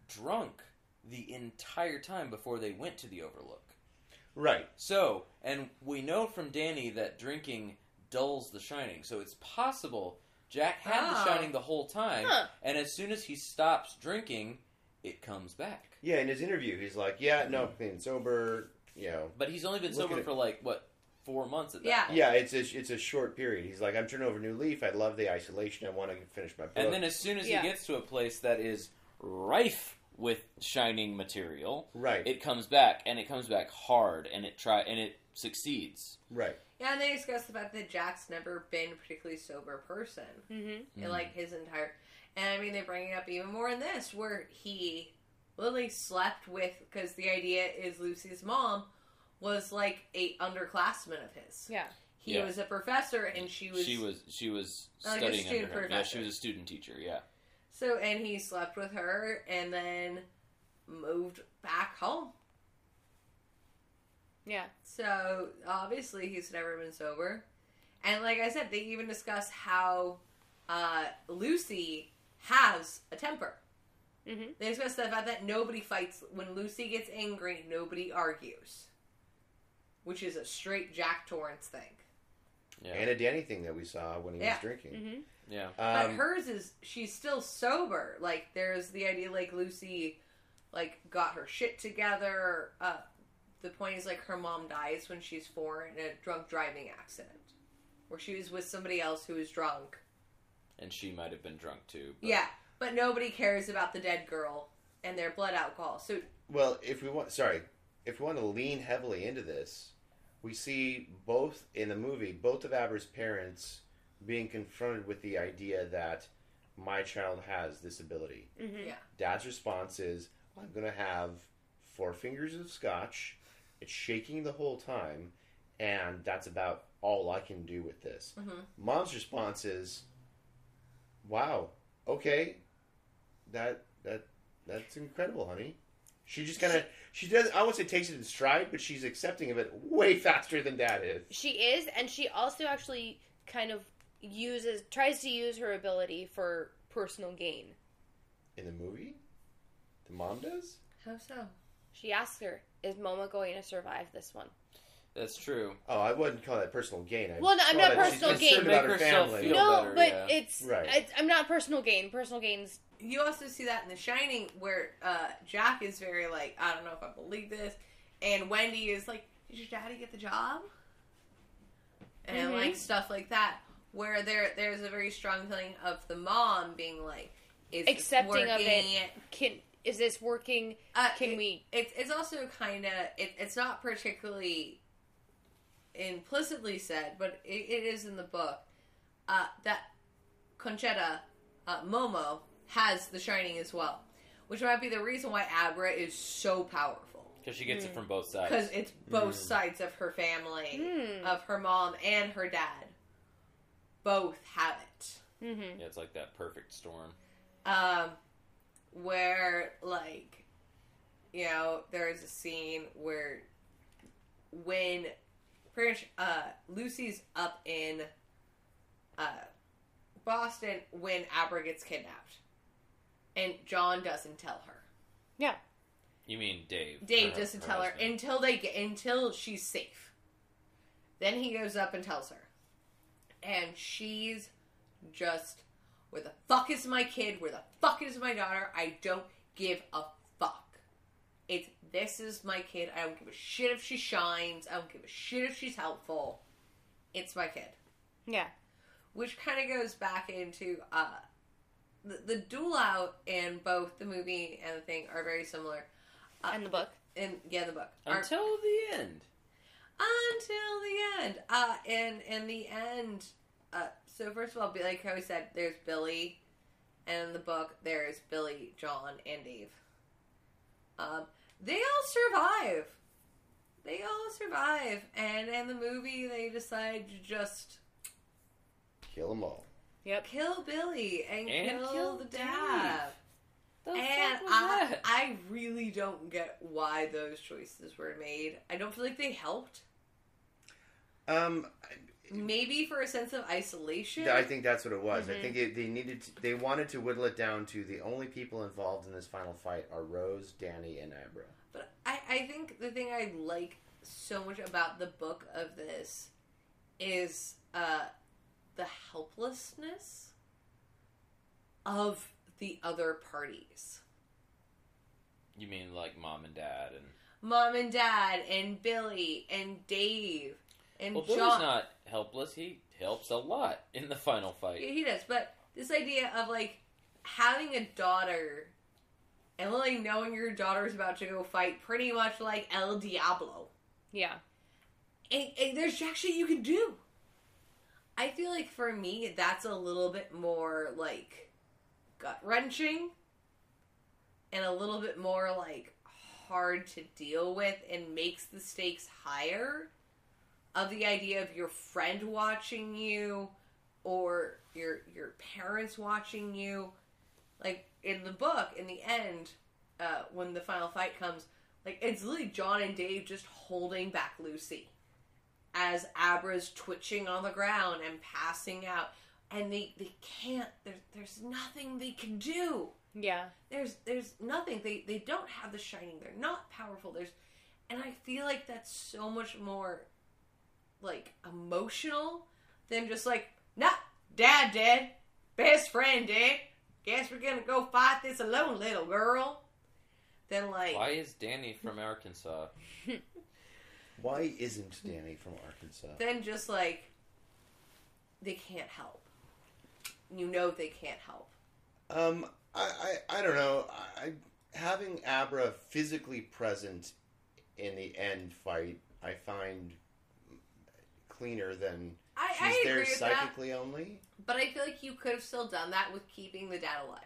drunk the entire time before they went to the Overlook. Right. So, and we know from Danny that drinking dulls the shining. So it's possible Jack had Oh. the ah. shining the whole time, Huh. and as soon as he stops drinking, it comes back. Yeah, in his interview, he's like, yeah, no, clean and sober, you know. But he's only been Look at sober it. for like what four months at that Yeah. point. Yeah, it's a it's a short period. He's like, I'm turning over a new leaf. I love the isolation. I want to finish my book. And then as soon as Yeah. he gets to a place that is rife with shining material, right, it comes back and it comes back hard and it try and it succeeds. right, Yeah, and they discuss the fact that Jack's never been a particularly sober person. Mm-hmm. in like his entire and i mean they bring it up even more in this where he literally slept with because the idea is lucy's mom was like a underclassman of his Yeah. he Yeah. was a professor and she was she was she was Like a studying under student her. Yeah, she was a student teacher. Yeah. so and he slept with her and then moved back home Yeah. so obviously he's never been sober and like i said they even discuss how uh, lucy has a temper Mm-hmm. They discuss stuff fact that nobody fights when Lucy gets angry. Nobody argues, which is a straight Jack Torrance thing. Yeah. and a Danny thing that we saw when he Yeah. was drinking. Mm-hmm. yeah. But Um, hers is she's still sober. Like there's the idea like Lucy, like got her shit together. Uh, the point is like her mom dies when she's four in a drunk driving accident, where she was with somebody else who was drunk. And she might have been drunk too. but- Yeah, but nobody cares about the dead girl and their blood alcohol. So well, if we want, sorry, if we want to lean heavily into this, we see both in the movie both of Abra's parents being confronted with the idea that my child has this ability. Mm-hmm. Yeah. Dad's response is, "I'm going to have four fingers of scotch. It's shaking the whole time, and that's about all I can do with this." Mhm. Mom's response is, "Wow, okay, that that that's incredible, honey." She just kind of she does. I won't say takes it in stride, but she's accepting of it way faster than Dad is. She is, and she also actually kind of uses, tries to use her ability for personal gain. In the movie, the mom does. how so? She asks her, "Is Momo going to survive this one?" That's true. Oh, I wouldn't call that personal gain. I Well, no, I'm not that she's personal gain. concerned about Make her herself family. feel no, better, but yeah. it's, Right. it's. I'm not personal gain. Personal gains. You also see that in The Shining, where uh, Jack is very like, I don't know if I believe this, and Wendy is like, Did your daddy get the job? And Mhm. like stuff like that, where there there's a very strong feeling of the mom being like, Is this Accepting of it. working? Can is this working? Uh, Can it- we? It's it's also kind of it, it's not particularly implicitly said, but it, it is in the book uh, that Concetta uh, Momo has the Shining as well, which might be the reason why Abra is so powerful Because she gets Hmm. it from both sides. because it's both Mm. sides of her family, Hmm. of her mom and her dad, both have it. Mm-hmm. Yeah, it's like that perfect storm. um, where like you know there's a scene where when pretty much uh, Lucy's up in uh, Boston when Abra gets kidnapped, and John doesn't tell her. Yeah. You mean Dave? Dave her- doesn't tell her until they get until she's safe. Then he goes up and tells her, and she's just, "Where the fuck is my kid? Where the fuck is my daughter? I don't give a fuck. It's this is my kid. I don't give a shit if she shines. I don't give a shit if she's helpful. It's my kid." Yeah. which kind of goes back into uh, the, the duel out in both the movie and the thing are very similar. Uh, And the book. And yeah, the book Are- until the end. until the end. Uh, and in the end, uh, so first of all, be- like how we said, there's Billy, and in the book there's Billy, John, and Dave. Um, they all survive. They all survive, and in the movie they decide to just Kill them all. Yep. kill Billy and, And kill, kill the Dave. dad. The and I. I really don't get why those choices were made. I don't feel like they helped. Um, Maybe for a sense of isolation. I think that's what it was. I Mhm. think it, they needed, to, they wanted to whittle it down to the only people involved in this final fight are Rose, Danny, and Abra. But I, I think the thing I like so much about the book of this is uh, the helplessness of the other parties. You mean like mom and dad and Mom and Dad and Billy and Dave and well, John. Billy's not helpless. He helps a lot in the final fight. Yeah, he does. But this idea of like having a daughter and like knowing your daughter's about to go fight, pretty much like El Diablo. Yeah. And, and there's jack shit you can do. I feel like for me, that's a little bit more like gut wrenching and a little bit more like hard to deal with and makes the stakes higher of the idea of your friend watching you or your your parents watching you. Like in the book in the end uh, when the final fight comes like it's literally john and dave just holding back lucy as abra's twitching on the ground and passing out. And they they can't there's there's nothing they can do. Yeah. there's there's nothing. They they don't have the shining. They're not powerful. There's and i feel like that's so much more like emotional than just like nah dad dead best friend dead guess we're gonna go fight this alone little girl. Then like Why is Danny from Arkansas? Why isn't Danny from Arkansas? then just like they can't help you know they can't help Um, I, I, I don't know. I, having Abra physically present in the end fight, I find cleaner than i, she's I there with that psychically only. but i feel like you could have still done that with keeping the dad alive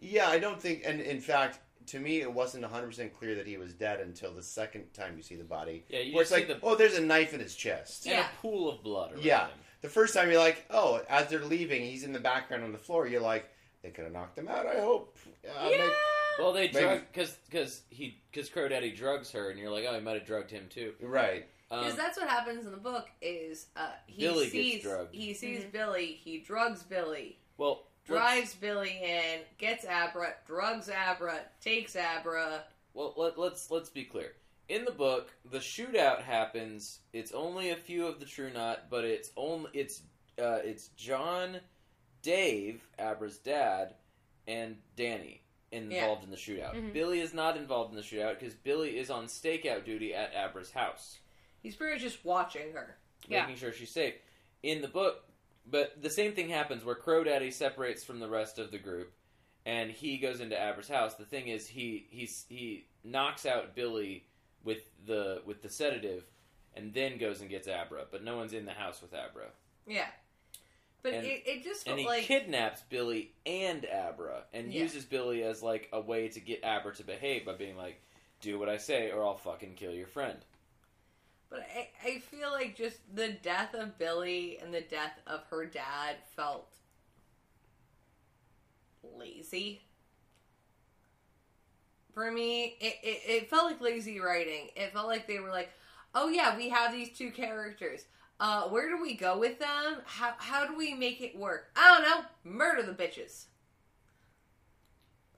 Yeah, I don't think, and in fact, to me, it wasn't 100% clear that he was dead until the second time you see the body. Yeah, you Where it's just like, see the oh, there's a knife in his chest. and Yeah. a pool of blood. Around Yeah. him. The first time you're like, oh, as they're leaving, he's in the background on the floor. You're like, they could have knocked him out. I hope. Uh, yeah maybe- Well, they Maybe. drug because because he because Crow Daddy drugs her, and you're like, oh, he might have drugged him too. Right. Because Um, that's what happens in the book is uh, he Billy gets sees drugged. he sees Mhm. Billy, he drugs Billy, well, let's- drives Billy in, gets Abra, drugs Abra, takes Abra. Well, let, let's let's be clear. In the book, the shootout happens. It's only a few of the True Knot, but it's only it's uh, it's John, Dave, Abra's dad, and Danny involved in the shootout. Mhm. Billy is not involved in the shootout because Billy is on stakeout duty at Abra's house, He's pretty much just watching her. Yeah. making sure she's safe. In the book, but the same thing happens where Crow Daddy separates from the rest of the group, and he goes into Abra's house. The thing is, he he's, he knocks out Billy with the with the sedative, and then goes and gets Abra. But no one's in the house with Abra. Yeah. But And- it, it just and he like kidnaps Billy and Abra and Yeah. uses Billy as like a way to get Abra to behave by being like, "Do what I say, or I'll fucking kill your friend." But I, I feel like just the death of Billy and the death of her dad felt lazy. For me, it, it, it felt like lazy writing. It felt like they were like, oh yeah, we have these two characters. Uh, where do we go with them? How, how do we make it work? I don't know. Murder the bitches.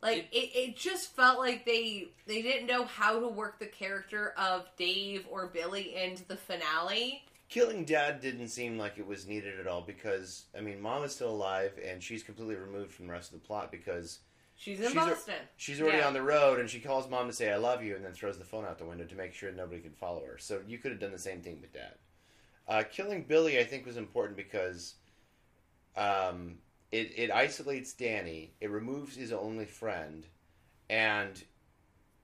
Like it, it just felt like they they didn't know how to work the character of Dave or Billy into the finale. Killing Dad didn't seem like it was needed at all because I mean, Mom is still alive and she's completely removed from the rest of the plot because She's in She's a- Boston. she's already Yeah. on the road and she calls Mom to say "I love you" and then throws the phone out the window to make sure nobody can follow her. So you could have done the same thing with Dad. Uh, killing Billy, I think, was important because um, it it isolates Danny, it removes his only friend, and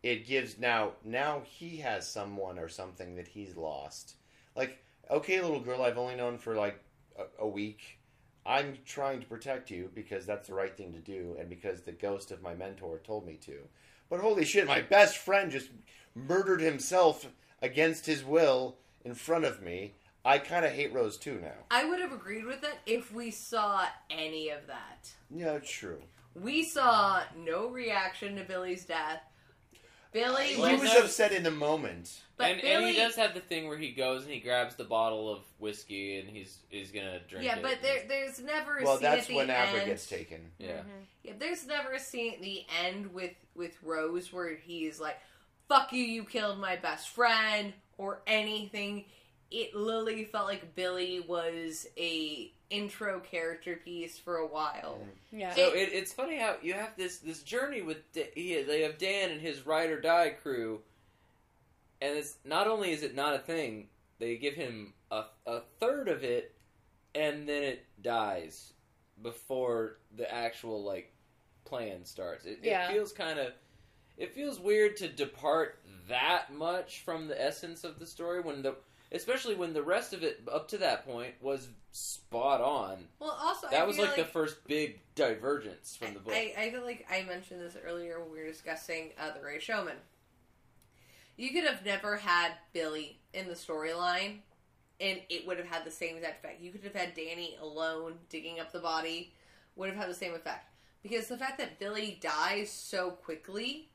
it gives now now he has someone or something that he's lost. Like, okay, little girl, I've only known for like a, a week. I'm trying to protect you because that's the right thing to do, and because the ghost of my mentor told me to. But holy shit, my best friend just murdered himself against his will in front of me. I kind of hate Rose too now. I would have agreed with that if we saw any of that. Yeah, true. We saw no reaction to Billy's death. Billy He Well, was, was no- upset in the moment. but and, Billy, and he does have the thing where he goes and he grabs the bottle of whiskey and he's he's gonna drink yeah, it. but there, there's never a Well, scene that's at the when Abra end. gets taken. yeah. Mm-hmm. Yeah, there's never a scene at the end with with Rose where he's like, "Fuck you, you killed my best friend," or anything. It literally felt like Billy was a intro character piece for a while. Mm. Yeah. So it, it's funny how you have this this journey with Da- he, they have Dan and his ride or die crew, and it's not only is it not a thing, they give him a a third of it, and then it dies before the actual like plan starts. It, Yeah. it feels kind of it feels weird to depart that much from the essence of the story when the especially when the rest of it up to that point was spot on. Well, also That I was feel like, the first big divergence from the book. I, I feel like I mentioned this earlier when we were discussing uh, the Ray Showman. You could have never had Billy in the storyline, and it would have had the same exact effect. You could have had Danny alone digging up the body, would have had the same effect. Because the fact that Billy dies so quickly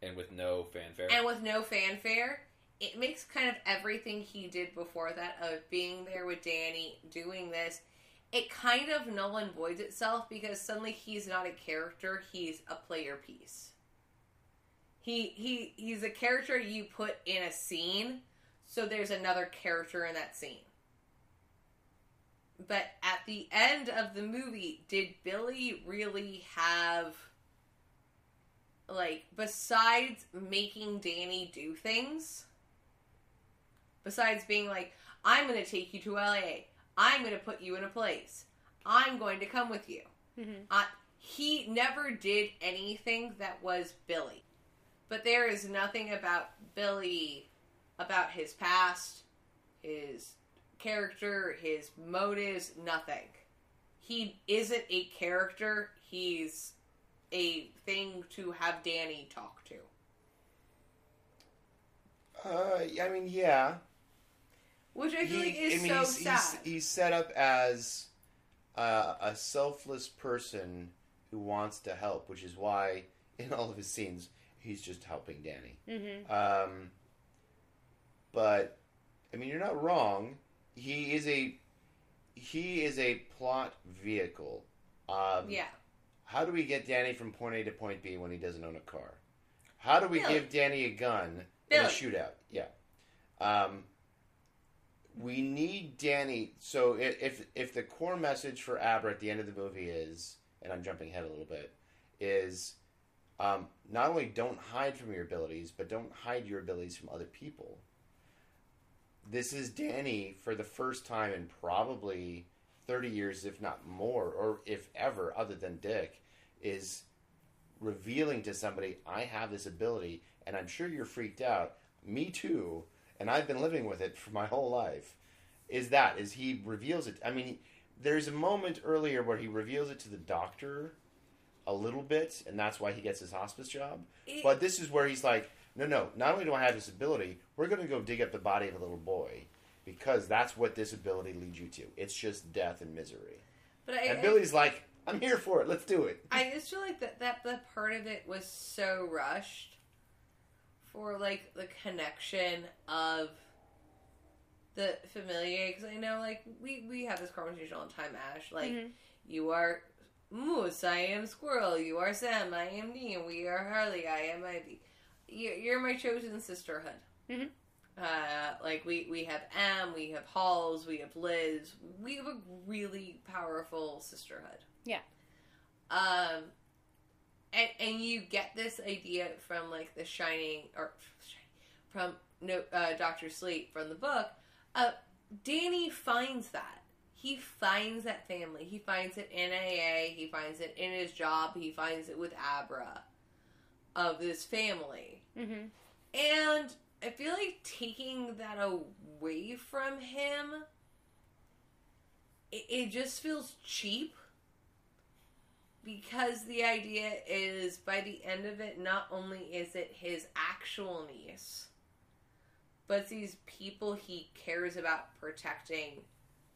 and with no fanfare. and with no fanfare, it makes kind of everything he did before that of being there with Danny, doing this, it kind of null and voids itself because suddenly he's not a character, he's a player piece. He he he's a character you put in a scene, so there's another character in that scene. But at the end of the movie, did Billy really have like besides making Danny do things, besides being like, I'm going to take you to LA, I'm going to put you in a place, I'm going to come with you. Mhm. Uh, he never did anything that was Billy. But there is nothing about Billy, about his past, his character, his motives, nothing. He isn't a character, he's a thing to have Danny talk to. Uh, I mean, yeah. Which I feel like is I mean, so he's, sad. He's, he's set up as uh, a selfless person who wants to help, which is why in all of his scenes he's just helping Danny. Mm-hmm. Um, but I mean, you're not wrong. He is a he is a plot vehicle. Um, yeah. How do we get Danny from point A to point B when he doesn't own a car? How do we Billy. give Danny a gun in a shootout? Yeah. Um, we need Danny. So if if the core message for Abra at the end of the movie is, and I'm jumping ahead a little bit, is um, not only don't hide from your abilities, but don't hide your abilities from other people. This is Danny for the first time in probably 30 years, if not more, or if ever, other than Dick, is revealing to somebody, I have this ability, and I'm sure you're freaked out. Me too, and I've been living with it for my whole life. Is that, is he reveals it. I mean, there's a moment earlier where he reveals it to the doctor a little bit, and that's why he gets his hospice job. It- But this is where he's like, no, no, not only do I have this ability, we're going to go dig up the body of a little boy because that's what this ability leads you to. It's just death and misery. but I, And I- Billy's like, I'm here for it. Let's do it. I just feel like that that that part of it was so rushed for like the connection of the familiar because I know like we we have this conversation all the time, Ash. Like Mhm. you are Moose, I am Squirrel. You are Sam, I am Dean. We are Harley, I am Ivy. You- You're my chosen sisterhood. Mhm. Uh, like we we have M, we have Halls, we have Liz. We have a really powerful sisterhood. Yeah. Um, and and you get this idea from like the Shining or from no uh, Doctor Sleep from the book. Uh, Danny finds that he finds that family. He finds it in AA. He finds it in his job. He finds it with Abra of this family. Mm-hmm. And I feel like taking that away from him, it, it just feels cheap. Because the idea is, by the end of it, not only is it his actual niece, but these people he cares about protecting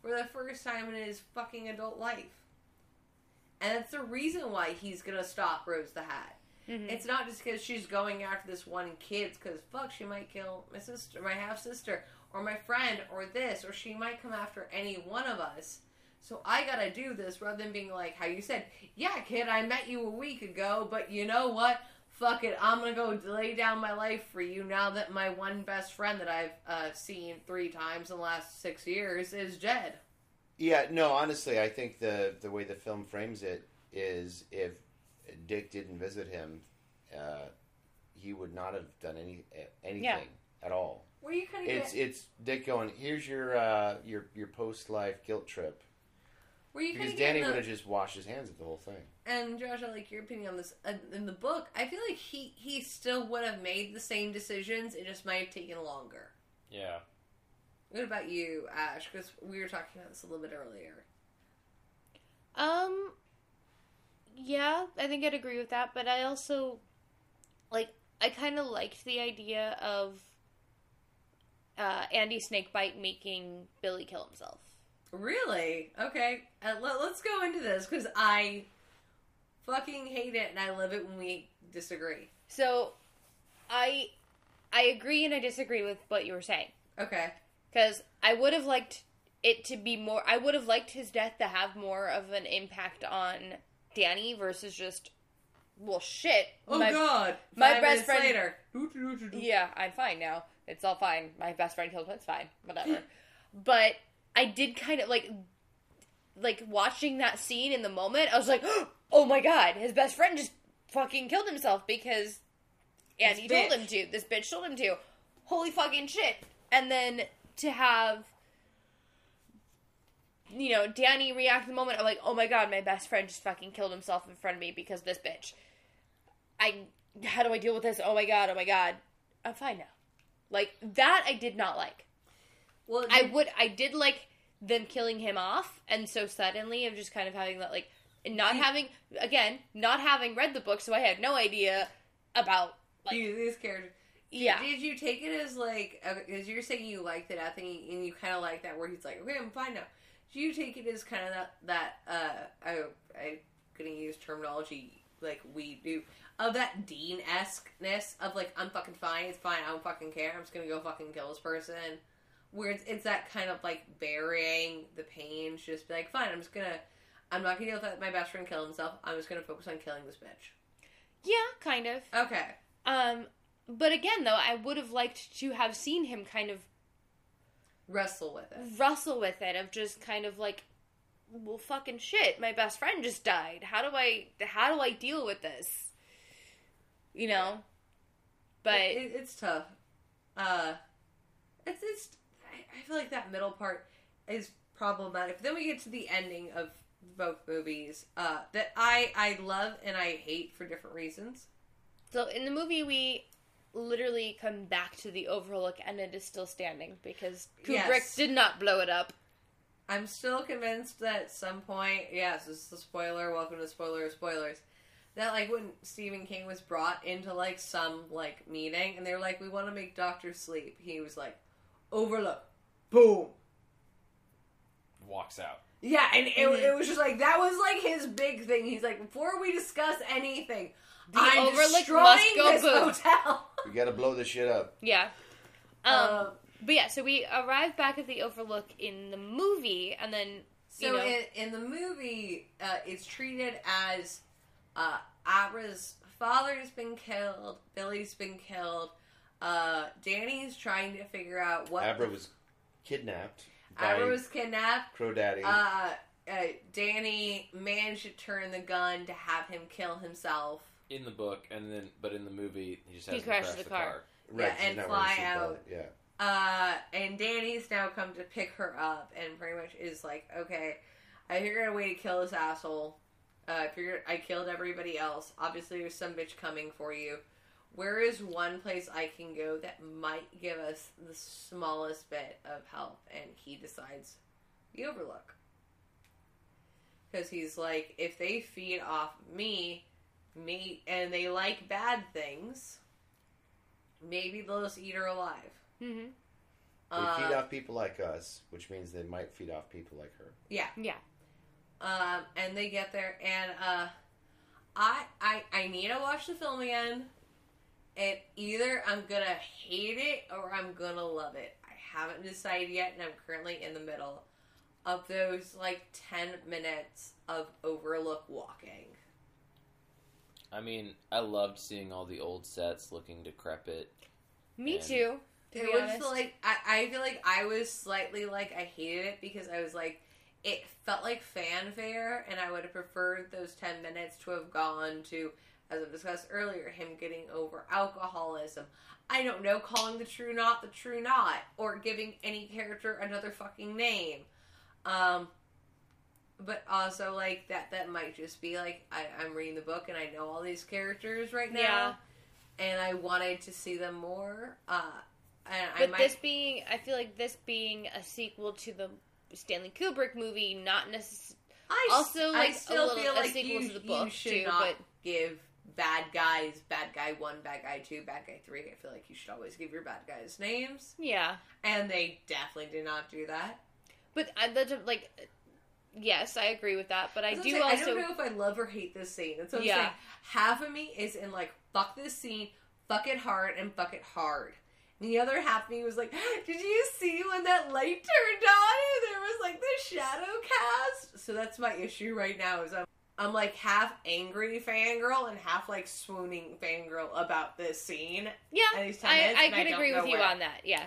for the first time in his fucking adult life. And that's the reason why he's gonna stop Rose the Hat. Mhm. It's not just because she's going after this one kid, because fuck, she might kill my sister, my half sister, or my friend, or this, or she might come after any one of us. So I gotta do this rather than being like how you said, yeah, kid, I met you a week ago, but you know what? Fuck it, I'm gonna go lay down my life for you now that my one best friend that I've uh, seen three times in the last six years is dead. Yeah, no, honestly, I think the the way the film frames it is if Dick didn't visit him, uh, he would not have done any anything Yeah. at all. Where you kind of It's it's Dick going, here's your uh, your your post life guilt trip where you because of Danny would have just washed his hands of the whole thing. and Josh, I like your opinion on this. Uh, in the book, I feel like he he still would have made the same decisions. It just might have taken longer. Yeah. What about you, Ash? Because we were talking about this a little bit earlier. Um, yeah, I think I'd agree with that, but I also like I kind of liked the idea of uh, Andy Snakebite making Billy kill himself. Really? Okay. Uh, let, let's go into this because I fucking hate it and I love it when we disagree. So, I I agree and I disagree with what you were saying Okay. because I would have liked it to be more. I would have liked his death to have more of an impact on Danny versus just well, shit. Oh my- God! my Five best friend- later. Yeah, I'm fine now. It's all fine. My best friend killed him. It's fine. Whatever. but I did kind of like, like watching that scene in the moment. I was like, oh my god, his best friend just fucking killed himself because and he told him to. This bitch told him to. Holy fucking shit! And then to have. You know, Danny react in the moment. I'm like, oh my god, my best friend just fucking killed himself in front of me because this bitch. I how do I deal with this? Oh my god, oh my god. I'm fine now. Like that I did not like. Well, I would I did like them killing him off and so suddenly of just kind of having that like not having again, not having read the book so I had no idea about like these characters. yeah. Did you take it as like because you're saying you liked it, I think, and you kind of like that where he's like, okay, I'm fine now. Do you take it as kind of that that uh I I gonna use terminology like we do of that Dean esqueness of like I'm fucking fine, it's fine, I don't fucking care, I'm just gonna go fucking kill this person. Where it's, it's that kind of like burying the pain, just be like, fine, I'm just gonna, I'm not gonna deal with my best friend killing himself. I'm just gonna focus on killing this bitch. Yeah, kind of. Okay, Um but again though, I would have liked to have seen him kind of wrestle with it. wrestle with it of just kind of like well fucking shit my best friend just died how do i how do i deal with this you know but It- it- it's tough. Uh, it's it's. I, feel like that middle part is problematic. Then we get to the ending of both movies uh, that I I love and I hate for different reasons. so in the movie we literally come back to the overlook and it is still standing because kubrick Yes. did not blow it up I'm still convinced that at some point, yes, this is a spoiler. Welcome to spoiler spoilers. That like when Stephen King was brought into like some like meeting, and they were like, "We want to make Doctor sleep." He was like, "Overlook, boom." Walks out. Yeah, and it, it was just like that was like his big thing. He's like, before we discuss anything, The I'm Overlook destroying must go this boom." hotel. We gotta blow this shit up. Yeah. Um, Um, but yeah, so we arrive back at the Overlook in the movie, and then So you know, in, in the movie, uh, it's treated as uh, Abra's father's been killed, Billy's been killed. Uh, Danny's trying to figure out what Abra was kidnapped by Abra was kidnapped. Crow Daddy. Uh, uh, Danny managed to turn the gun to have him kill himself. in the book, and then but in the movie he just He has to crashes crash the the car. car. yeah, and fly wearing a out. Yeah. Uh, and Danny's now come to pick her up and pretty much is like, okay, I figured out a way to kill this asshole. Uh, I figured I killed everybody else. Obviously, there's some bitch coming for you. Where is one place I can go that might give us the smallest bit of help? And he decides the Overlook. Because he's like, if they feed off me, me, and they like bad things, maybe they'll just eat her alive. mhm. They Uh, feed off people like us, which means they might feed off people like her. Yeah. yeah, Um, and they get there, and uh, I I I need to watch the film again. And either I'm gonna hate it or I'm gonna love it. I haven't decided yet, and I'm currently in the middle of those like ten minutes of Overlook walking. I mean, I loved seeing all the old sets looking decrepit. me And- too. To It was honest, like I, I feel like I was slightly like I hated it because I was like it felt like fanfare and I would have preferred those ten minutes to have gone to as I discussed earlier, him getting over alcoholism. I don't know, calling the True Knot the True Knot, or giving any character another fucking name. Um but also like that that might just be like I, I'm reading the book and I know all these characters right now. Yeah. And I wanted to see them more. Uh and I but might this being, I feel like this being a sequel to the Stanley Kubrick movie, not necessarily. I Also, like, I a still little- feel a like sequel you, to the you book, should too, not but- give bad guys bad guy one, bad guy two, bad guy three. I feel like you should always give your bad guys names, Yeah, and they definitely did not do that. but I, that's a- like, yes, I agree with that. But I do saying. also. I don't know if I love or hate this scene. That's what I'm Yeah. saying. Half of me is in like fuck this scene, fuck it hard, and fuck it hard. And the other half of me was like, did you see when that light turned on and there was like the shadow cast? So that's my issue right now is I'm I'm like half angry fangirl and half like swooning fangirl about this scene. yeah, and these I, minutes, I and I could don't agree with you where. on that. Yeah,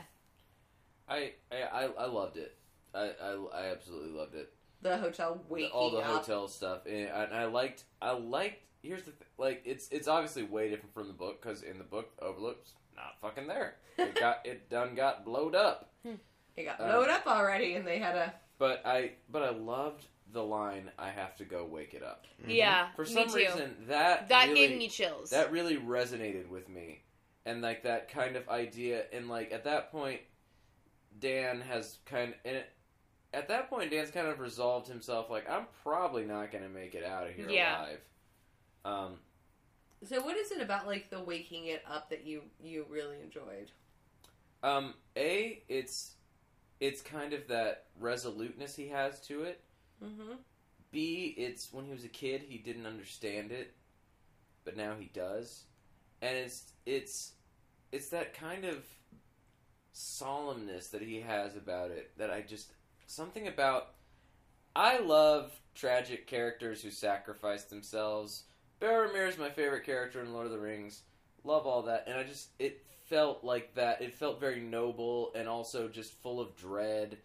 I I, I, I loved it. I, I, I absolutely loved it. The hotel waking all the up. hotel stuff, and I, and I liked. I liked. Here's the thing. Like it's it's obviously way different from the book because in the book, Overlook's not fucking there. It got it done got blowed up. It got Uh, blown up already, and they had a But I but I loved the line. I have to go wake it up. yeah. For me some too. reason, that that really, gave me chills. that really resonated with me and like that kind of idea and like at that point dan has kind of, and it, at that point dan's kind of resolved himself like i'm probably not going to make it out of here Yeah. alive um So what is it about like the waking it up that you you really enjoyed? um a it's it's kind of that resoluteness he has to it Mm-hmm. B, it's when he was a kid he didn't understand it, but now he does, and it's it's it's that kind of solemnness that he has about it that I just something about. I love tragic characters who sacrifice themselves. Boromir is my favorite character in Lord of the Rings. Love all that, and I just it felt like that. It felt very noble and also just full of dread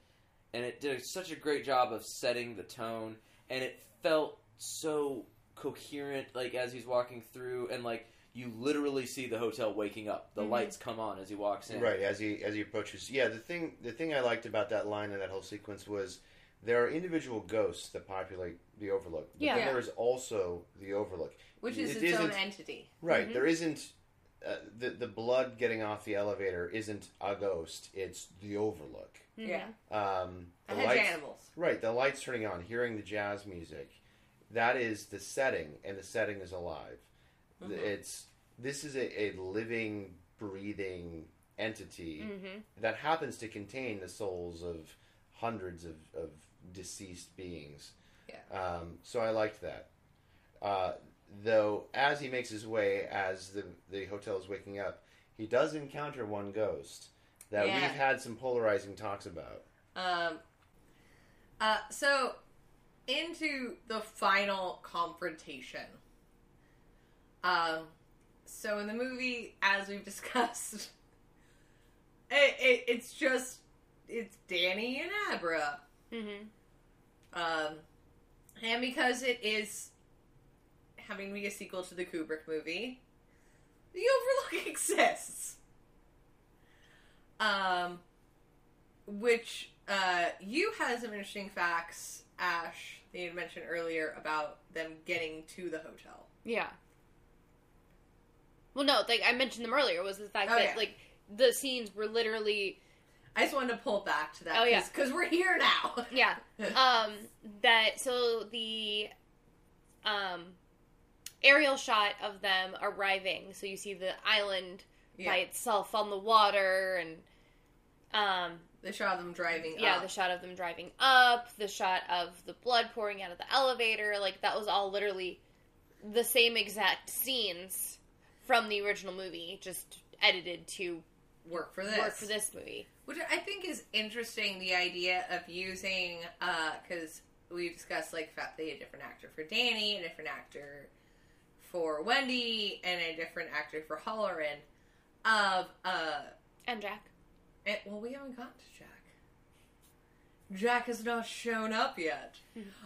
and it did such a great job of setting the tone and it felt so coherent like as he's walking through and like you literally see the hotel waking up the Mhm. lights come on as he walks in Right as he as he approaches. Yeah, the thing the thing I liked about that line and that whole sequence was there are individual ghosts that populate the Overlook. But Yeah. then there is also the Overlook. Which is It its own isn't- entity. Right. Mhm. There isn't uh, the the blood getting off the elevator isn't a ghost; it's the Overlook. Yeah. Um, the had lights, animals. right? The lights turning on, hearing the jazz music. That is the setting, and the setting is alive. Mhm. It's this is a, a living, breathing entity Mm-hmm. that happens to contain the souls of hundreds of, of deceased beings. Yeah. Um, so I liked that. Uh, though, as he makes his way, as the the hotel is waking up, he does encounter one ghost that Yeah. we've had some polarizing talks about. Um, uh, so, into the final confrontation. Um, so in the movie, as we've discussed, it, it, it's just it's Danny and Abra. Mm-hmm. Um, and because it is having to be a sequel to the Kubrick movie, the Overlook exists. Um, which uh, you had some interesting facts, Ash, that you had mentioned earlier about them getting to the hotel. Yeah. Well, no, like I mentioned them earlier, was the fact Oh, that yeah. like the scenes were literally I just wanted to pull back to that. Oh, yeah. because we're here now. yeah um that so the um aerial shot of them arriving so you see the island by itself on the water and um the shot of them driving. yeah up. the shot of them driving up the shot of the blood pouring out of the elevator like that was all literally the same exact scenes from the original movie just edited to work for this. work for this movie Which I think is interesting, the idea of using, because we discussed like the fact they had a different actor for Danny, a different actor for Wendy, and a different actor for Hallorann. Of, uh, and jack and, well, we haven't gotten to Jack. Jack has not shown up yet.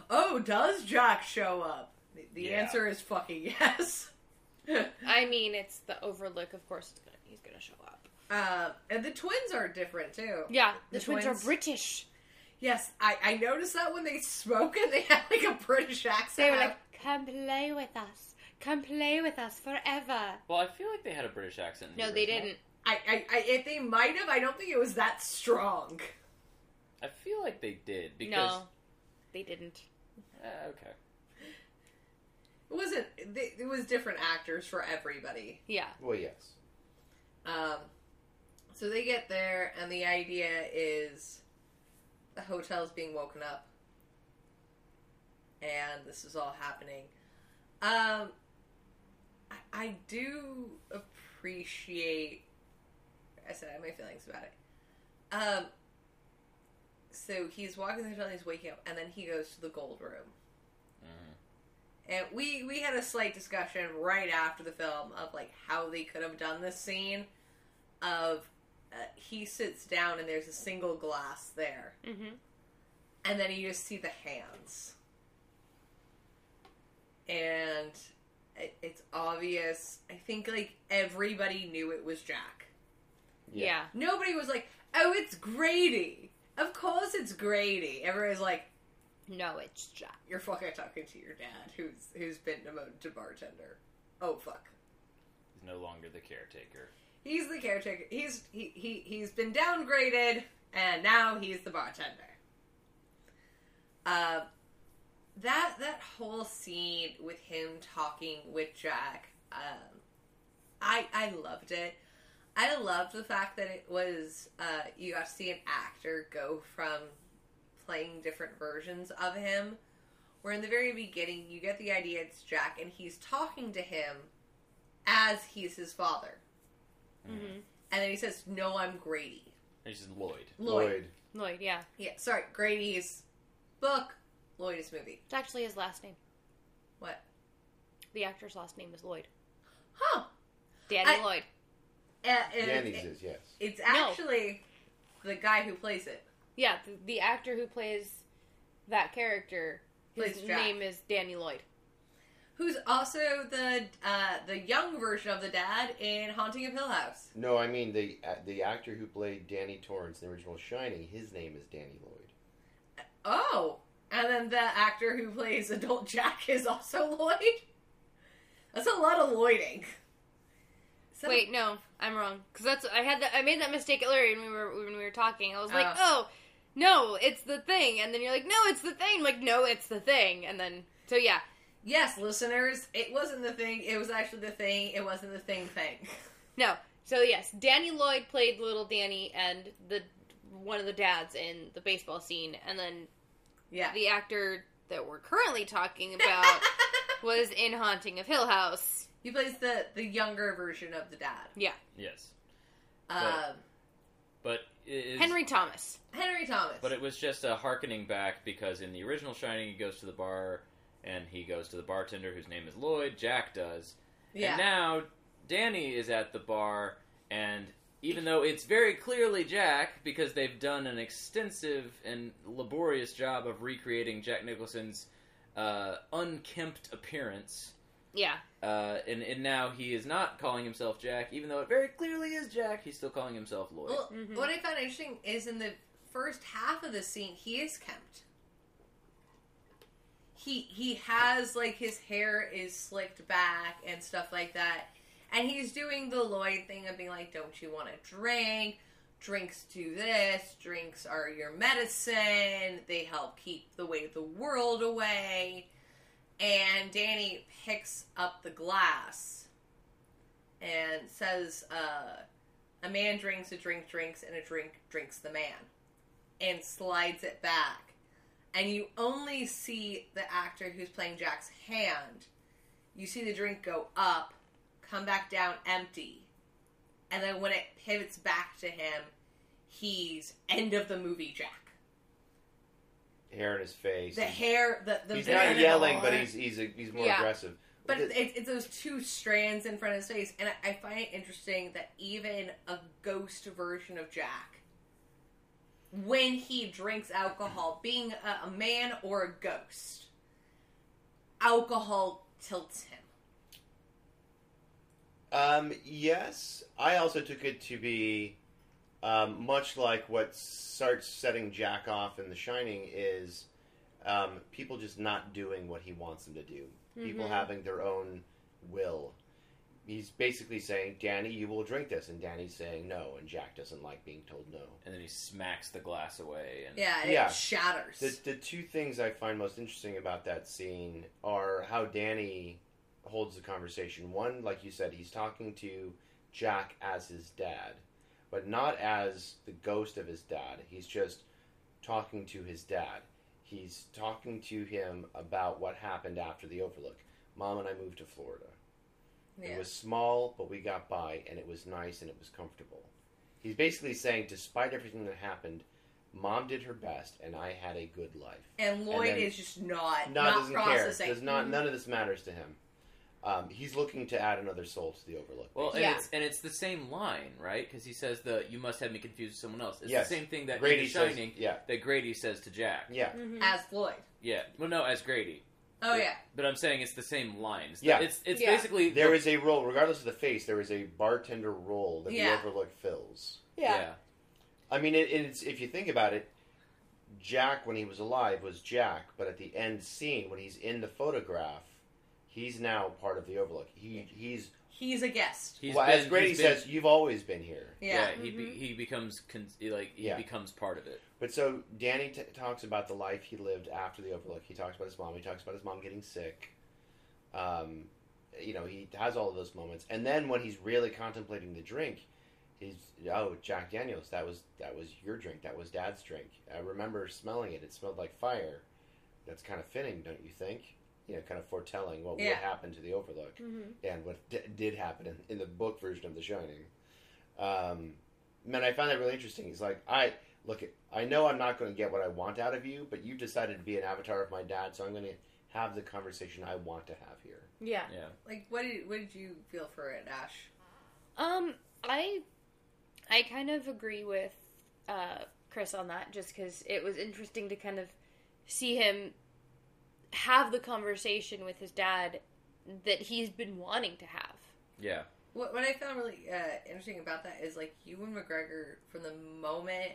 oh, does Jack show up? The, the Yeah. answer is fucking yes. i mean it's the overlook of course it's gonna, he's gonna show up uh, and the twins are different too. yeah the, The twins, twins- are british Yes, I, I noticed that when they spoke and they had like a British accent. They were like, "Come play with us. Come play with us forever." Well, I feel like they had a British accent. in the No, they original. didn't. I, I, I, if they might have, I don't think it was that strong. I feel like they did because No, they didn't. Eh, okay. It wasn't. They, it was different actors for everybody. Yeah. Well, yes. Um, so they get there, and the idea is the hotel's being woken up, and this is all happening. Um, I, I do appreciate. I said I have my feelings about it. Um, so he's walking the hotel, he's waking up, and then he goes to the gold room. Mhm. And we we had a slight discussion right after the film of like how they could have done this scene. Of uh, he sits down and there's a single glass there, Mm-hmm. and then you just see the hands, and it, it's obvious. I think like everybody knew it was Jack. Yeah. Nobody was like, "Oh, it's Grady." Of course, it's Grady. Everybody's like, No, it's Jack. "You're fucking talking to your dad, who's who's been demoted to bartender." Oh fuck. He's no longer the caretaker. He's the caretaker. He's he, he he's been downgraded, and now he's the bartender. Uh, that that whole scene with him talking with Jack, um, I I loved it. I loved the fact that it was uh, you got to see an actor go from playing different versions of him. Where in the very beginning you get the idea it's Jack, and he's talking to him as he's his father. Mm-hmm. And then he says, "No, I'm Grady." And he's Lloyd. Lloyd. Lloyd, yeah. Yeah, sorry, Grady's book, Lloyd's movie. It's actually his last name. What? The actor's last name is Lloyd. Huh? Danny I- Lloyd. Uh, and Danny's it- is, yes. it's No. actually the guy who plays it. Yeah, the, the actor who plays that character, his Plays Jack. name is Danny Lloyd. Who's also the uh, the young version of the dad in Haunting of Hill House. No, I mean the uh, the actor who played Danny Torrance in the original Shining. His name is Danny Lloyd. Oh, and then the actor who plays adult Jack is also Lloyd. That's a lot of Lloyding. So- Wait, no, I'm wrong. Because that's I had that I made that mistake earlier when we were when we were talking. I was like, Oh. oh, no, it's the thing, and then you're like, no, it's the thing. I'm like, no, it's the thing, and then so yeah, Yes, listeners, it wasn't the thing. It was actually the thing. It wasn't the thing thing. no. So yes, Danny Lloyd played little Danny and the one of the dads in the baseball scene, and then Yeah. the actor that we're currently talking about was in Haunting of Hill House. he plays the the younger version of the dad. Yeah, Yes, Um, but it is, Henry Thomas. Henry Thomas. But it was just a harkening back because in the original Shining, he goes to the bar and he goes to the bartender whose name is Lloyd. Jack does, yeah. and now Danny is at the bar, and even though it's very clearly Jack because they've done an extensive and laborious job of recreating Jack Nicholson's uh, unkempt appearance. Yeah, Uh, and, and now he is not calling himself Jack, even though it very clearly is Jack. He's still calling himself Lloyd. Well, Mhm. what I found interesting is in the first half of the scene, he is kempt. He he has like his hair is slicked back and stuff like that, and he's doing the Lloyd thing of being like, "Don't you want to drink? Drinks do this. Drinks are your medicine. They help keep the weight of the world away." And Danny picks up the glass and says, uh, a man drinks, a drink drinks, and a drink drinks the man. And slides it back. And you only see the actor who's playing Jack's hand. You see the drink go up, come back down empty. And then when it pivots back to him, he's end of the movie Jack. Hair in his face. The hair, the, the he's not yelling, but that. he's he's he's more Yeah. aggressive. But It- it's, it's those two strands in front of his face, and I, I find it interesting that even a ghost version of Jack, when he drinks alcohol, being a, a man or a ghost, alcohol tilts him. Um, yes, I also took it to be um, much like what starts setting Jack off in The Shining is um, people just not doing what he wants them to do. People Mhm. having their own will. He's basically saying, "Danny, you will drink this," and Danny's saying no, and Jack doesn't like being told no. and then he smacks the glass away. And Yeah, and Yeah. it shatters. The, the two things I find most interesting about that scene are how Danny holds the conversation. One, like you said, he's talking to Jack as his dad, but not as the ghost of his dad. He's just talking to his dad. He's talking to him about what happened after the Overlook. Mom and I moved to Florida. yeah. It was small, but we got by, and it was nice and it was comfortable. He's basically saying, despite everything that happened, Mom did her best, and I had a good life. and Lloyd then- is just not Not, not doesn't care. processing. Does not. Mm-hmm. None of this matters to him. Um, he's looking to add another soul to the Overlook. Well, and Yeah. it's and it's the same line, right? Because he says the "you must have me confused with someone else." It's Yes. the same thing that Grady in The says, yeah, that Grady says to Jack. yeah. Mhm. as Floyd, Yeah, well, no, as Grady. Oh yeah, But I'm saying it's the same lines. Yeah. it's it's Yeah. basically There is a role, regardless of the face, there is a bartender role that Yeah. the Overlook fills. yeah. I mean, it, it's if you think about it, Jack when he was alive was Jack, but at the end scene when he's in the photograph, he's now part of the Overlook. He he's he's a guest. He's well, been, as Grady he's been- says, you've always been here. Yeah, yeah, he be, he becomes con- he, like he Yeah. becomes part of it. But so Danny t- talks about the life he lived after the Overlook. He talks about his mom. He talks about his mom getting sick. Um, you know, he has all of those moments, and then when he's really contemplating the drink, he's oh Jack Daniels. That was that was your drink. That was Dad's drink. I remember smelling it. It smelled like fire. That's kind of fitting, don't you think? You know, kind of foretelling what Yeah. would happen to the Overlook Mhm. and what d- did happen in, in the book version of The Shining. Um, man, I found that really interesting. He's like, I look, I know I'm not going to get what I want out of you, but you decided to be an avatar of my dad, so I'm going to have the conversation I want to have here. Yeah. Yeah, like what did what did you feel for it, Ash? Um, I I kind of agree with uh, Chris on that, just because it was interesting to kind of see him have the conversation with his dad that he's been wanting to have. yeah, What, what I found really uh, interesting about that is like Ewan McGregor from the moment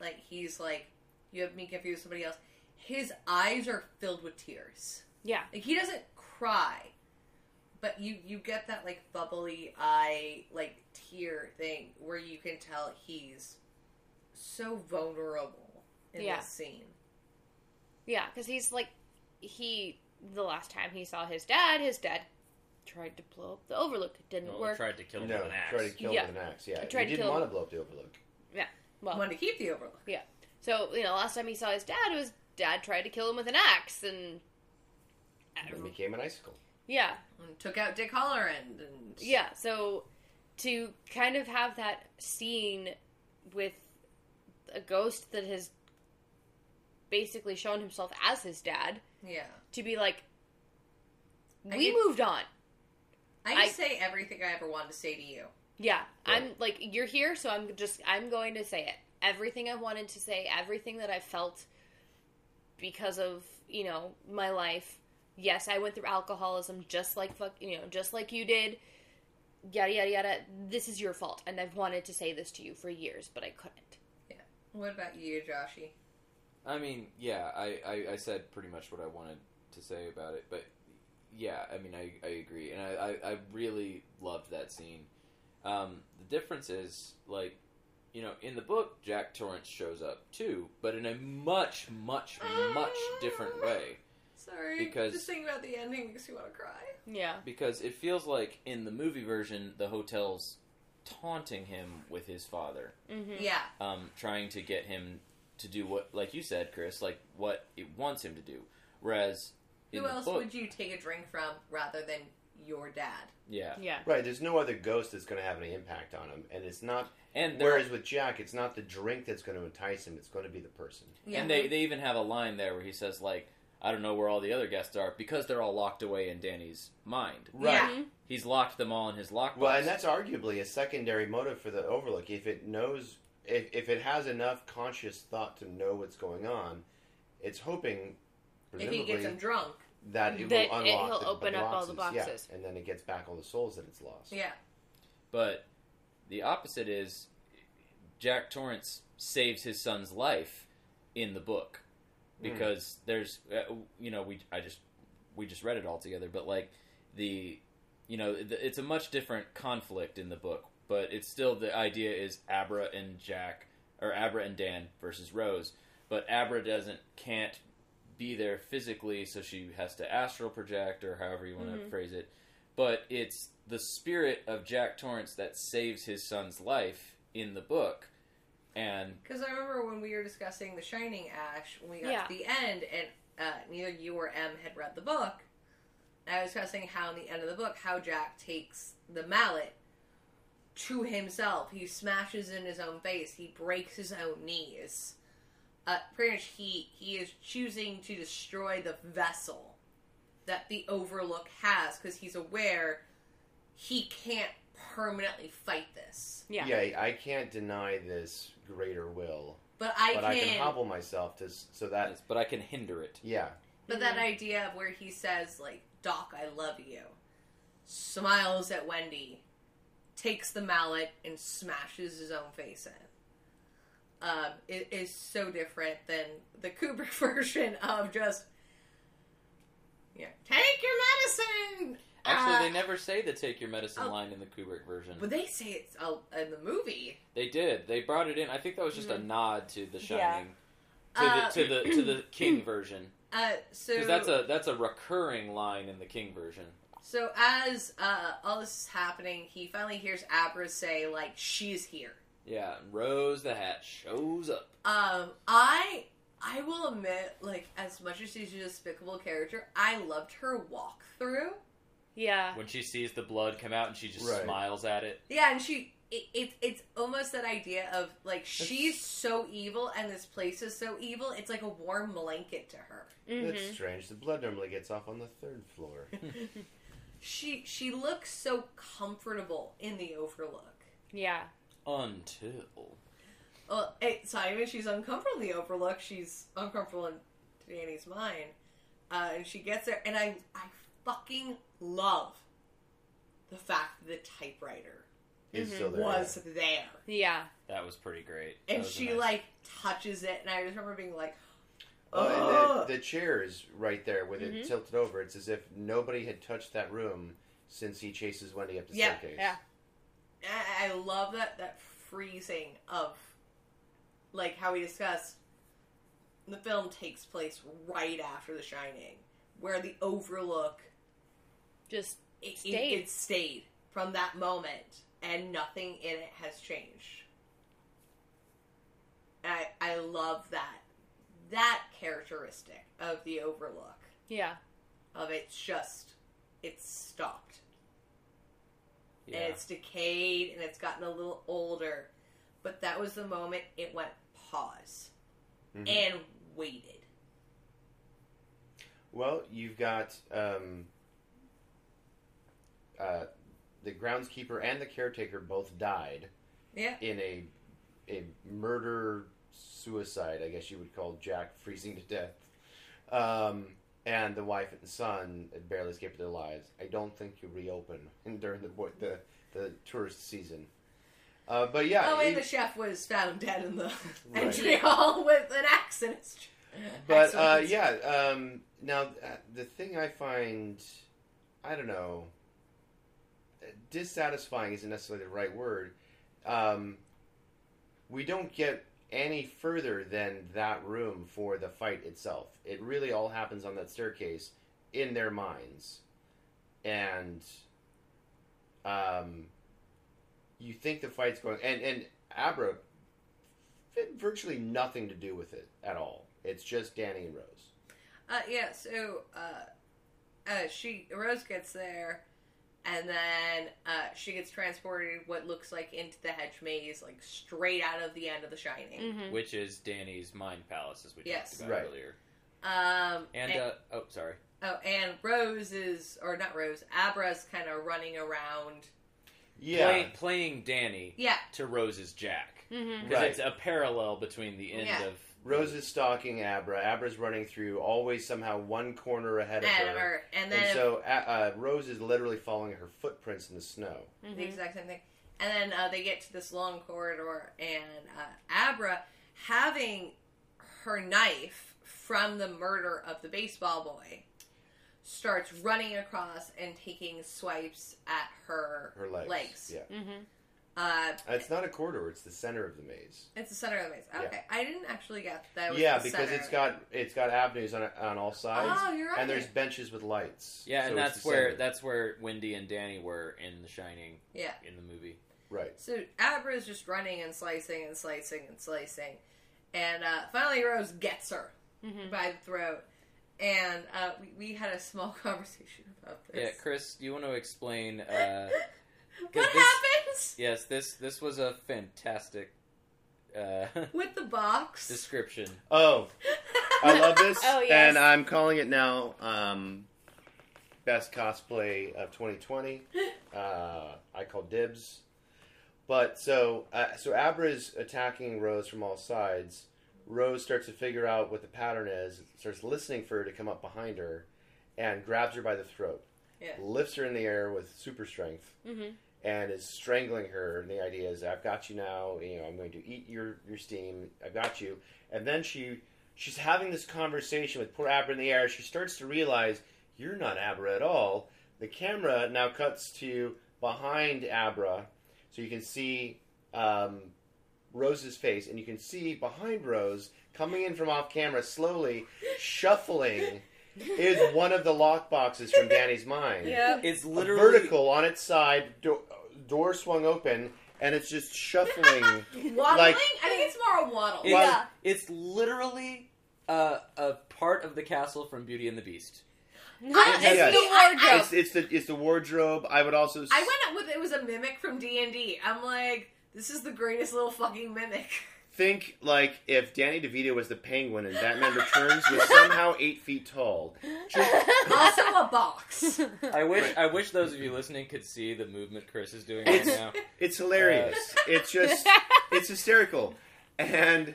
like he's like you have me confused with somebody else. His eyes are filled with tears. Yeah. Like he doesn't cry, But you you get that like bubbly eye like tear thing where you can tell he's so vulnerable in Yeah. this scene. Yeah, because he's like, he, the last time he saw his dad, his dad tried to blow up the Overlook. It didn't oh, No, work. tried to kill him no, with an axe. try to kill Yeah. him with an axe. Yeah, I he didn't want him. to blow up the Overlook. Yeah, well, wanted to keep the Overlook. Yeah. So, you know, last time he saw his dad, it was dad tried to kill him with an axe, and. And became an icicle. Yeah, And took out Dick Hallorann and Yeah, so to kind of have that scene with a ghost that has basically shown himself as his dad yeah. to be like I we get- moved on. I, I- say everything I ever wanted to say to you. Yeah, I'm like you're here so I'm just I'm going to say it. Everything I wanted to say, everything that I felt because of, you know, my life. Yes, I went through alcoholism just like fuck, you know, just like you did. Yada yada yada. This is your fault and I've wanted to say this to you for years, but I couldn't. Yeah. What about you, Joshy? I mean, yeah, I, I, I said pretty much what I wanted to say about it, but yeah, I mean, I, I agree, and I, I, I really loved that scene. Um, the difference is, like, you know, in the book, Jack Torrance shows up too, but in a much, much, much different way. Sorry, Because- just thinking about the ending makes me want to cry. Yeah. Because it feels like in the movie version, the hotel's taunting him with his father, Mhm. Yeah, um, trying to get him to do what, like you said, Chris, like what it wants him to do. Whereas in who the else book, would you take a drink from rather than your dad? yeah, Yeah. Right, there's no other ghost that's going to have any impact on him, and it's not. and Whereas with Jack, it's not the drink that's going to entice him; it's going to be the person. Yeah, And they, they even have a line there where he says, like, I don't know where all the other guests are because they're all locked away in Danny's mind. Yeah. Mhm. He's locked them all in his lockbox. Well, and that's arguably a secondary motive for the Overlook. If it knows, if, if it has enough conscious thought to know what's going on, it's hoping, if he gets him drunk. that it That will it- unlock he'll the, open the up all the boxes. boxes. Yeah, and then it gets back all the souls that it's lost. Yeah, But the opposite is Jack Torrance saves his son's life in the book because there's uh, you know we I just we just read it all together but like the you know the, it's a much different conflict in the book but it's still the idea is Abra and Jack or Abra and Dan versus Rose but Abra doesn't can't be there physically so she has to astral project or however you want to Mhm. phrase it but it's the spirit of Jack Torrance that saves his son's life in the book and because I remember when we were discussing The Shining, Ash, when we got Yeah. to the end, and uh, neither you or M had read the book. I was discussing how in the end of the book, how Jack takes the mallet to himself. He smashes in his own face. He breaks his own knees. Uh, pretty much, he he is choosing to destroy the vessel that the Overlook has because he's aware he can't permanently fight this. Yeah. Yeah, I can't deny this greater will, But I but can. I can hobble myself to so that but I can hinder it yeah, But that idea of where he says, like, Doc, I love you, smiles at Wendy, takes the mallet, and smashes his own face in. Um, it is so different than the Kubrick version of just, yeah, take your medicine! Actually, Uh, they never say the "take your medicine" oh. line in the Kubrick version. But they say it's uh, in the movie. They did. They brought it in. I think that was just a nod to The Yeah. Shining, to Uh, the to the to the King version, Uh, so that's a that's a recurring line in the King version. So as uh, all this is happening, he finally hears Abra say, like, she's here. Yeah, Rose the Hat shows up. Um, I I will admit, like, as much as she's a despicable character, I loved her walkthrough. Yeah. When she sees the blood come out and she just Right. smiles at it. Yeah, and she it, it it's almost that idea of like she's so evil and this place is so evil. It's like a warm blanket to her. that's Mhm. strange. The blood normally gets off on the third floor. She she looks so comfortable in the Overlook. Yeah. Until Well, it's not even she's uncomfortable in the Overlook. She's uncomfortable in Danny's mind, uh, and she gets there. And I I fucking love the fact that the typewriter Is Mhm. still there. was there, Yeah. that was pretty great. That and was she nice- like touches it, and I just remember being like, Oh, "Oh, the, the chair is right there with it Mhm. tilted over. It's as if nobody had touched that room since he chases Wendy up the Yeah, staircase. yeah. I, I love that that freezing of like how we discussed the film takes place right after The Shining, where the Overlook Just it it- Stayed. it stayed from that moment, and nothing in it has changed. I I love that that characteristic of the Overlook yeah. of it's just it's stopped Yeah. and it's decayed and it's gotten a little older, but that was the moment it went pause Mhm. and waited. Well, you've got um, uh, the groundskeeper and the caretaker both died Yeah, in a a murder suicide. I guess you would call Jack freezing to death. Um, and the wife and son barely escaped their lives. I don't think you reopen during the the the tourist season. Uh, but yeah, oh, and it- the chef was found dead in the Right. entry hall with an axe in his. But uh, yeah, um, now uh, the thing I find, I don't know, dissatisfying isn't necessarily the right word. Um, we don't get any further than that room for the fight itself. It really all happens on that staircase in their minds, and um, you think the fight's going, and and Abra virtually nothing to do with it at all. It's just Danny and Rose. Uh, yeah, so uh, uh, she Rose gets there, and then uh, she gets transported what looks like into the hedge maze, like straight out of the end of The Shining. Mm-hmm. Which is Danny's mind palace, as we Yes. talked about Right. earlier. Um, And, uh, oh, sorry. oh, and Rose is, or not Rose, Abra's kind of running around. Yeah, Play, playing Danny Yeah, to Rose's Jack. Mm-hmm. Because Right. it's a parallel between the end Yeah. of. Rose is stalking Abra. Abra's running through, always somehow one corner ahead of and, her. or, and And then so uh, uh, Rose is literally following her footprints in the snow. Mm-hmm. the exact same thing. And then uh, they get to this long corridor, and uh, Abra, having her knife from the murder of the baseball boy, starts running across and taking swipes at her, Her legs. Yeah. Mm-hmm. Uh, Uh, It's not a corridor, it's the center of the maze. it's the center of the maze. Yeah. Okay, I didn't actually get that. Was Yeah, the because center it's of got it's got avenues on on all sides. Oh, you're right. And there's benches with lights. Yeah, So and that's where center. that's where Wendy and Danny were in The Shining yeah. in the movie. right. So Abra is just running and slicing and slicing and slicing, and uh, finally Rose gets her Mm-hmm. by the throat. And uh, we, we had a small conversation about this. Yeah. Chris, do you want to explain? What 'cause this- happens yes, this this was a fantastic uh, with the box? description. Oh, I love this. Oh, yes. And I'm calling it now um, best cosplay of 2020. Uh, I call dibs. But so uh, so Abra's attacking Rose from all sides. Rose starts to figure out what the pattern is, starts listening for her to come up behind her, and grabs her by the throat. Yeah. Lifts her in the air with super strength Mm-hmm. And is strangling her. And the idea is, I've got you now. You know, I'm going to eat your your steam. I've got you. And then she she's having this conversation with poor Abra in the air. She starts to realize you're not Abra at all. The camera now cuts to behind Abra, so you can see um, Rose's face, and you can see behind Rose coming in from off camera slowly, shuffling. Is one of the lock boxes from Danny's mind Yeah. It's a literally vertical on its side, do- door swung open, and it's just shuffling. Waddling? Like- I think it's more a waddle. It's, Yeah. it's literally uh, a part of the castle from Beauty and the Beast. Ah, it's Yes. the wardrobe. it's, it's the it's the wardrobe. I would also. s- I went up with it was a mimic from D and D. I'm like, this is the greatest little fucking mimic. think like if Danny DeVito was the Penguin and Batman Returns was somehow eight feet tall. also a box. I wish I wish those of you listening could see the movement Chris is doing right It's- now. It's hilarious. Uh, it's just it's hysterical, and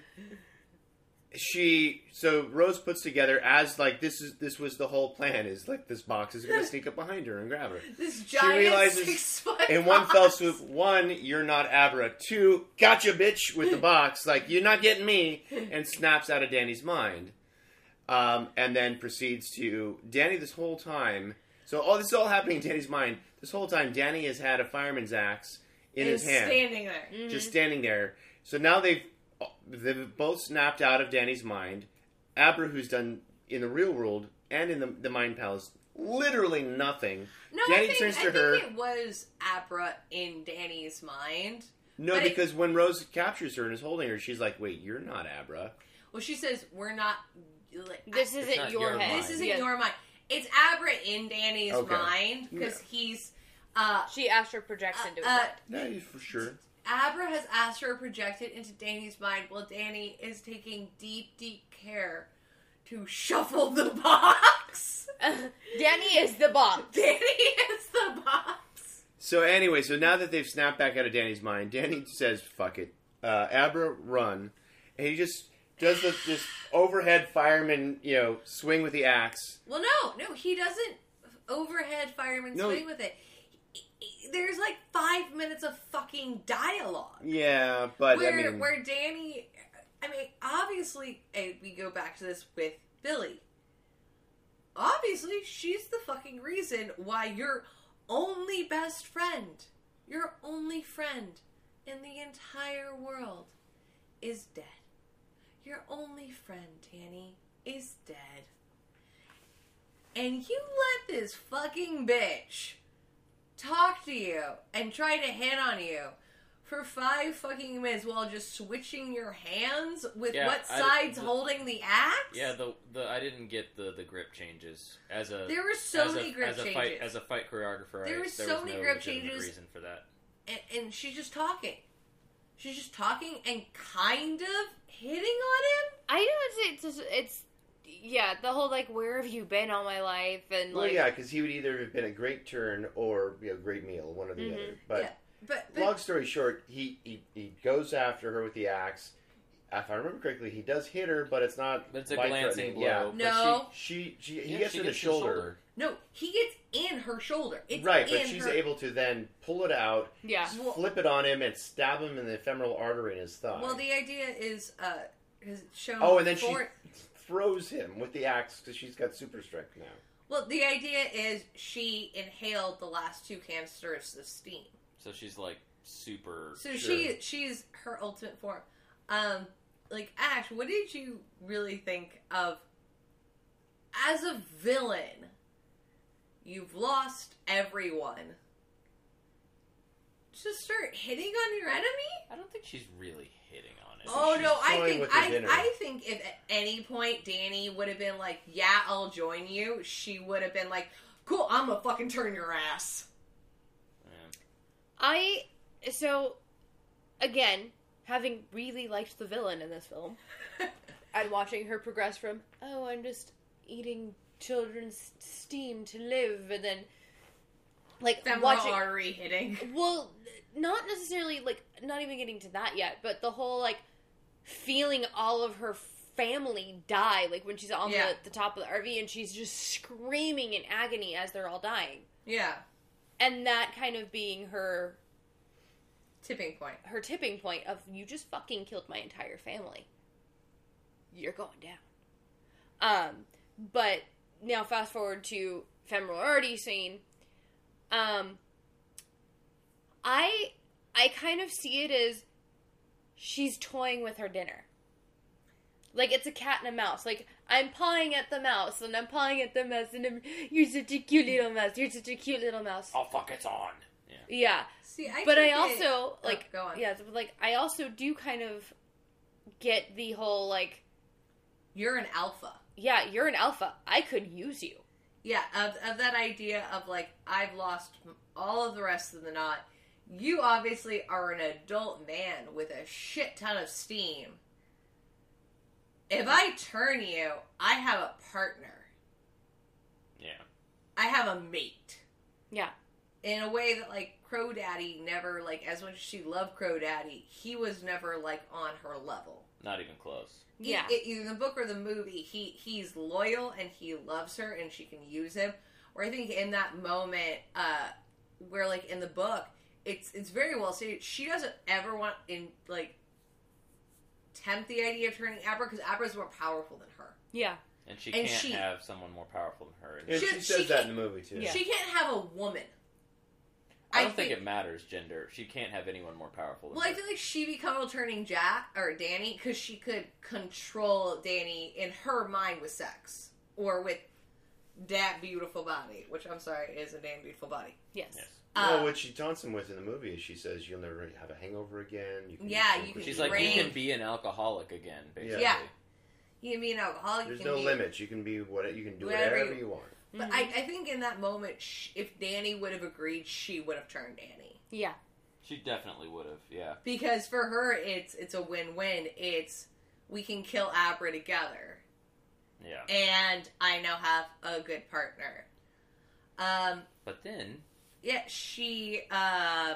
she so Rose puts together as like this is this was the whole plan is like this box is going to sneak up behind her and grab her. This giant realizes six foot In one box. fell swoop, one, you're not Abra. Two, gotcha, bitch, with the box. Like, you're not getting me. And snaps out of Danny's mind. Um, and then proceeds to. Danny, this whole time, So all this is all happening in Danny's mind. This whole time, Danny has had a fireman's axe in is his hand, standing there. Mm-hmm. just standing there. So now they've they've both snapped out of Danny's mind. Abra, who's done in the real world and in the, the mind palace, literally nothing. No, Danny I think, turns to I her. think it was Abra in Danny's mind. No, But it- because when Rose captures her and is holding her, she's like, "Wait, you're not Abra." Well, she says we're not. Like, This It's isn't not your, your head. mind. This isn't Yeah. your mind. It's Abra in Danny's Okay. mind because he's. Uh, She astral projects into his uh, head. Yeah, for sure. Abra has astral projected into Danny's mind while Danny is taking deep, deep care to shuffle the box. Danny is the box. Danny is the box. So anyway, so now that they've snapped back out of Danny's mind, Danny says, "Fuck it, uh, Abra, run," and he just does the this overhead fireman, you know, swing with the axe. Well, no, no, he doesn't overhead fireman No. swing with it. He- he- There's like five minutes of fucking dialogue. Yeah, but where I mean, where Danny, I mean, obviously, eh, we go back to this with Billy. Obviously, she's the fucking reason why your only best friend, your only friend in the entire world, is dead. Your only friend, Danny, is dead. And you let this fucking bitch talk to you and try to hit on you for five fucking minutes while just switching your hands with Yeah, what I- side's the- holding the axe? Yeah, the the I didn't get the the grip changes as a There were so as many a, grip as a changes. fight as a fight choreographer. There I, were there so was many no grip legitimate changes. reason for that. and, and she's just talking. She's just talking and kind of hitting on him. I know it's it's just, it's yeah the whole like where have you been all my life and well, like yeah, because he would either have been a great turn or you know, great meal, one or the Mhm. other. But Yeah, But, but long story short, he, he he goes after her with the axe. If I remember correctly, he does hit her, but it's not. But it's a glancing blow. Yeah, but No. she she he Yeah, gets she her gets the the shoulder. shoulder. no, he gets in her shoulder. It's right, but she's her- able to then pull it out, yeah Well- flip it on him, and stab him in the femoral artery in his thigh. Well, the idea is uh, is shown. oh, and then for- she throws him with the axe because she's got super strength now. Well, the idea is she inhaled the last two canisters of steam. So she's like super. So Sure. she she's her ultimate form. Um, like Ash, what did you really think of as a villain? You've lost everyone. Just start hitting on your enemy? I don't think she's really hitting on it. Oh no, I think I. I think if at any point Danny would have been like, "Yeah, I'll join you," she would have been like, "Cool, I'm gonna fucking turn your ass." Yeah. I so again having really liked the villain in this film and watching her progress from oh I'm just eating children's steam to live and then like Femoral watching artery hitting. well not necessarily like not even getting to that yet but the whole like feeling all of her family die like when she's on Yeah. the, the top of the rv and she's just screaming in agony as they're all dying. Yeah, and that kind of being her tipping point. her tipping point of you just fucking killed my entire family. You're going down. Um but now fast forward to femoral artery scene. Um i i kind of see it as she's toying with her dinner like it's a cat and a mouse like i'm pawing at the mouse and i'm pawing at the mouse and I'm, you're such a cute little mouse you're such a cute little mouse Oh fuck, it's on. Yeah. yeah See, I but I took it- also Oh, like go on. yeah, but, like I also do kind of get the whole like You're an alpha. yeah, you're an alpha. I could use you. Yeah, of, of that idea of like I've lost all of the rest of the knot. You obviously are an adult man with a shit ton of steam. If I turn you, I have a partner. Yeah. I have a mate. Yeah. In a way that like Crow Daddy never like as much as she loved Crow Daddy, he was never like on her level. Not even close. He- Yeah. i- in the book or the movie, he he's loyal and he loves her and she can use him. Or I think in that moment, uh, where like in the book, it's it's very well stated. She doesn't ever want in like tempt the idea of turning Abra because Abra's more powerful than her. Yeah. and she And can't she- have someone more powerful than her. And And She- she, she says that in the movie too. Yeah. She can't have a woman. I don't think, it matters gender. She can't have anyone more powerful. Than Well, I feel like she become turning Jack or Danny because she could control Danny in her mind with sex or with that beautiful body, which I'm sorry is a damn beautiful body. Yes. Yes. Well, Uh, what she taunts him with in the movie is she says you'll never have a hangover again. You can Yeah, you can She's like, drink. you can be an alcoholic again, basically. Yeah. you can be an alcoholic. There's no be, limits. You can be what you can do Whatever whatever, you- you want. But I, I think in that moment, sh- if Danny would have agreed, she would have turned Danny. Yeah. She definitely would have. Yeah. Because for her, it's it's a win win. It's we can kill Abra together, Yeah. and I now have a good partner. Um, But then, yeah, she uh,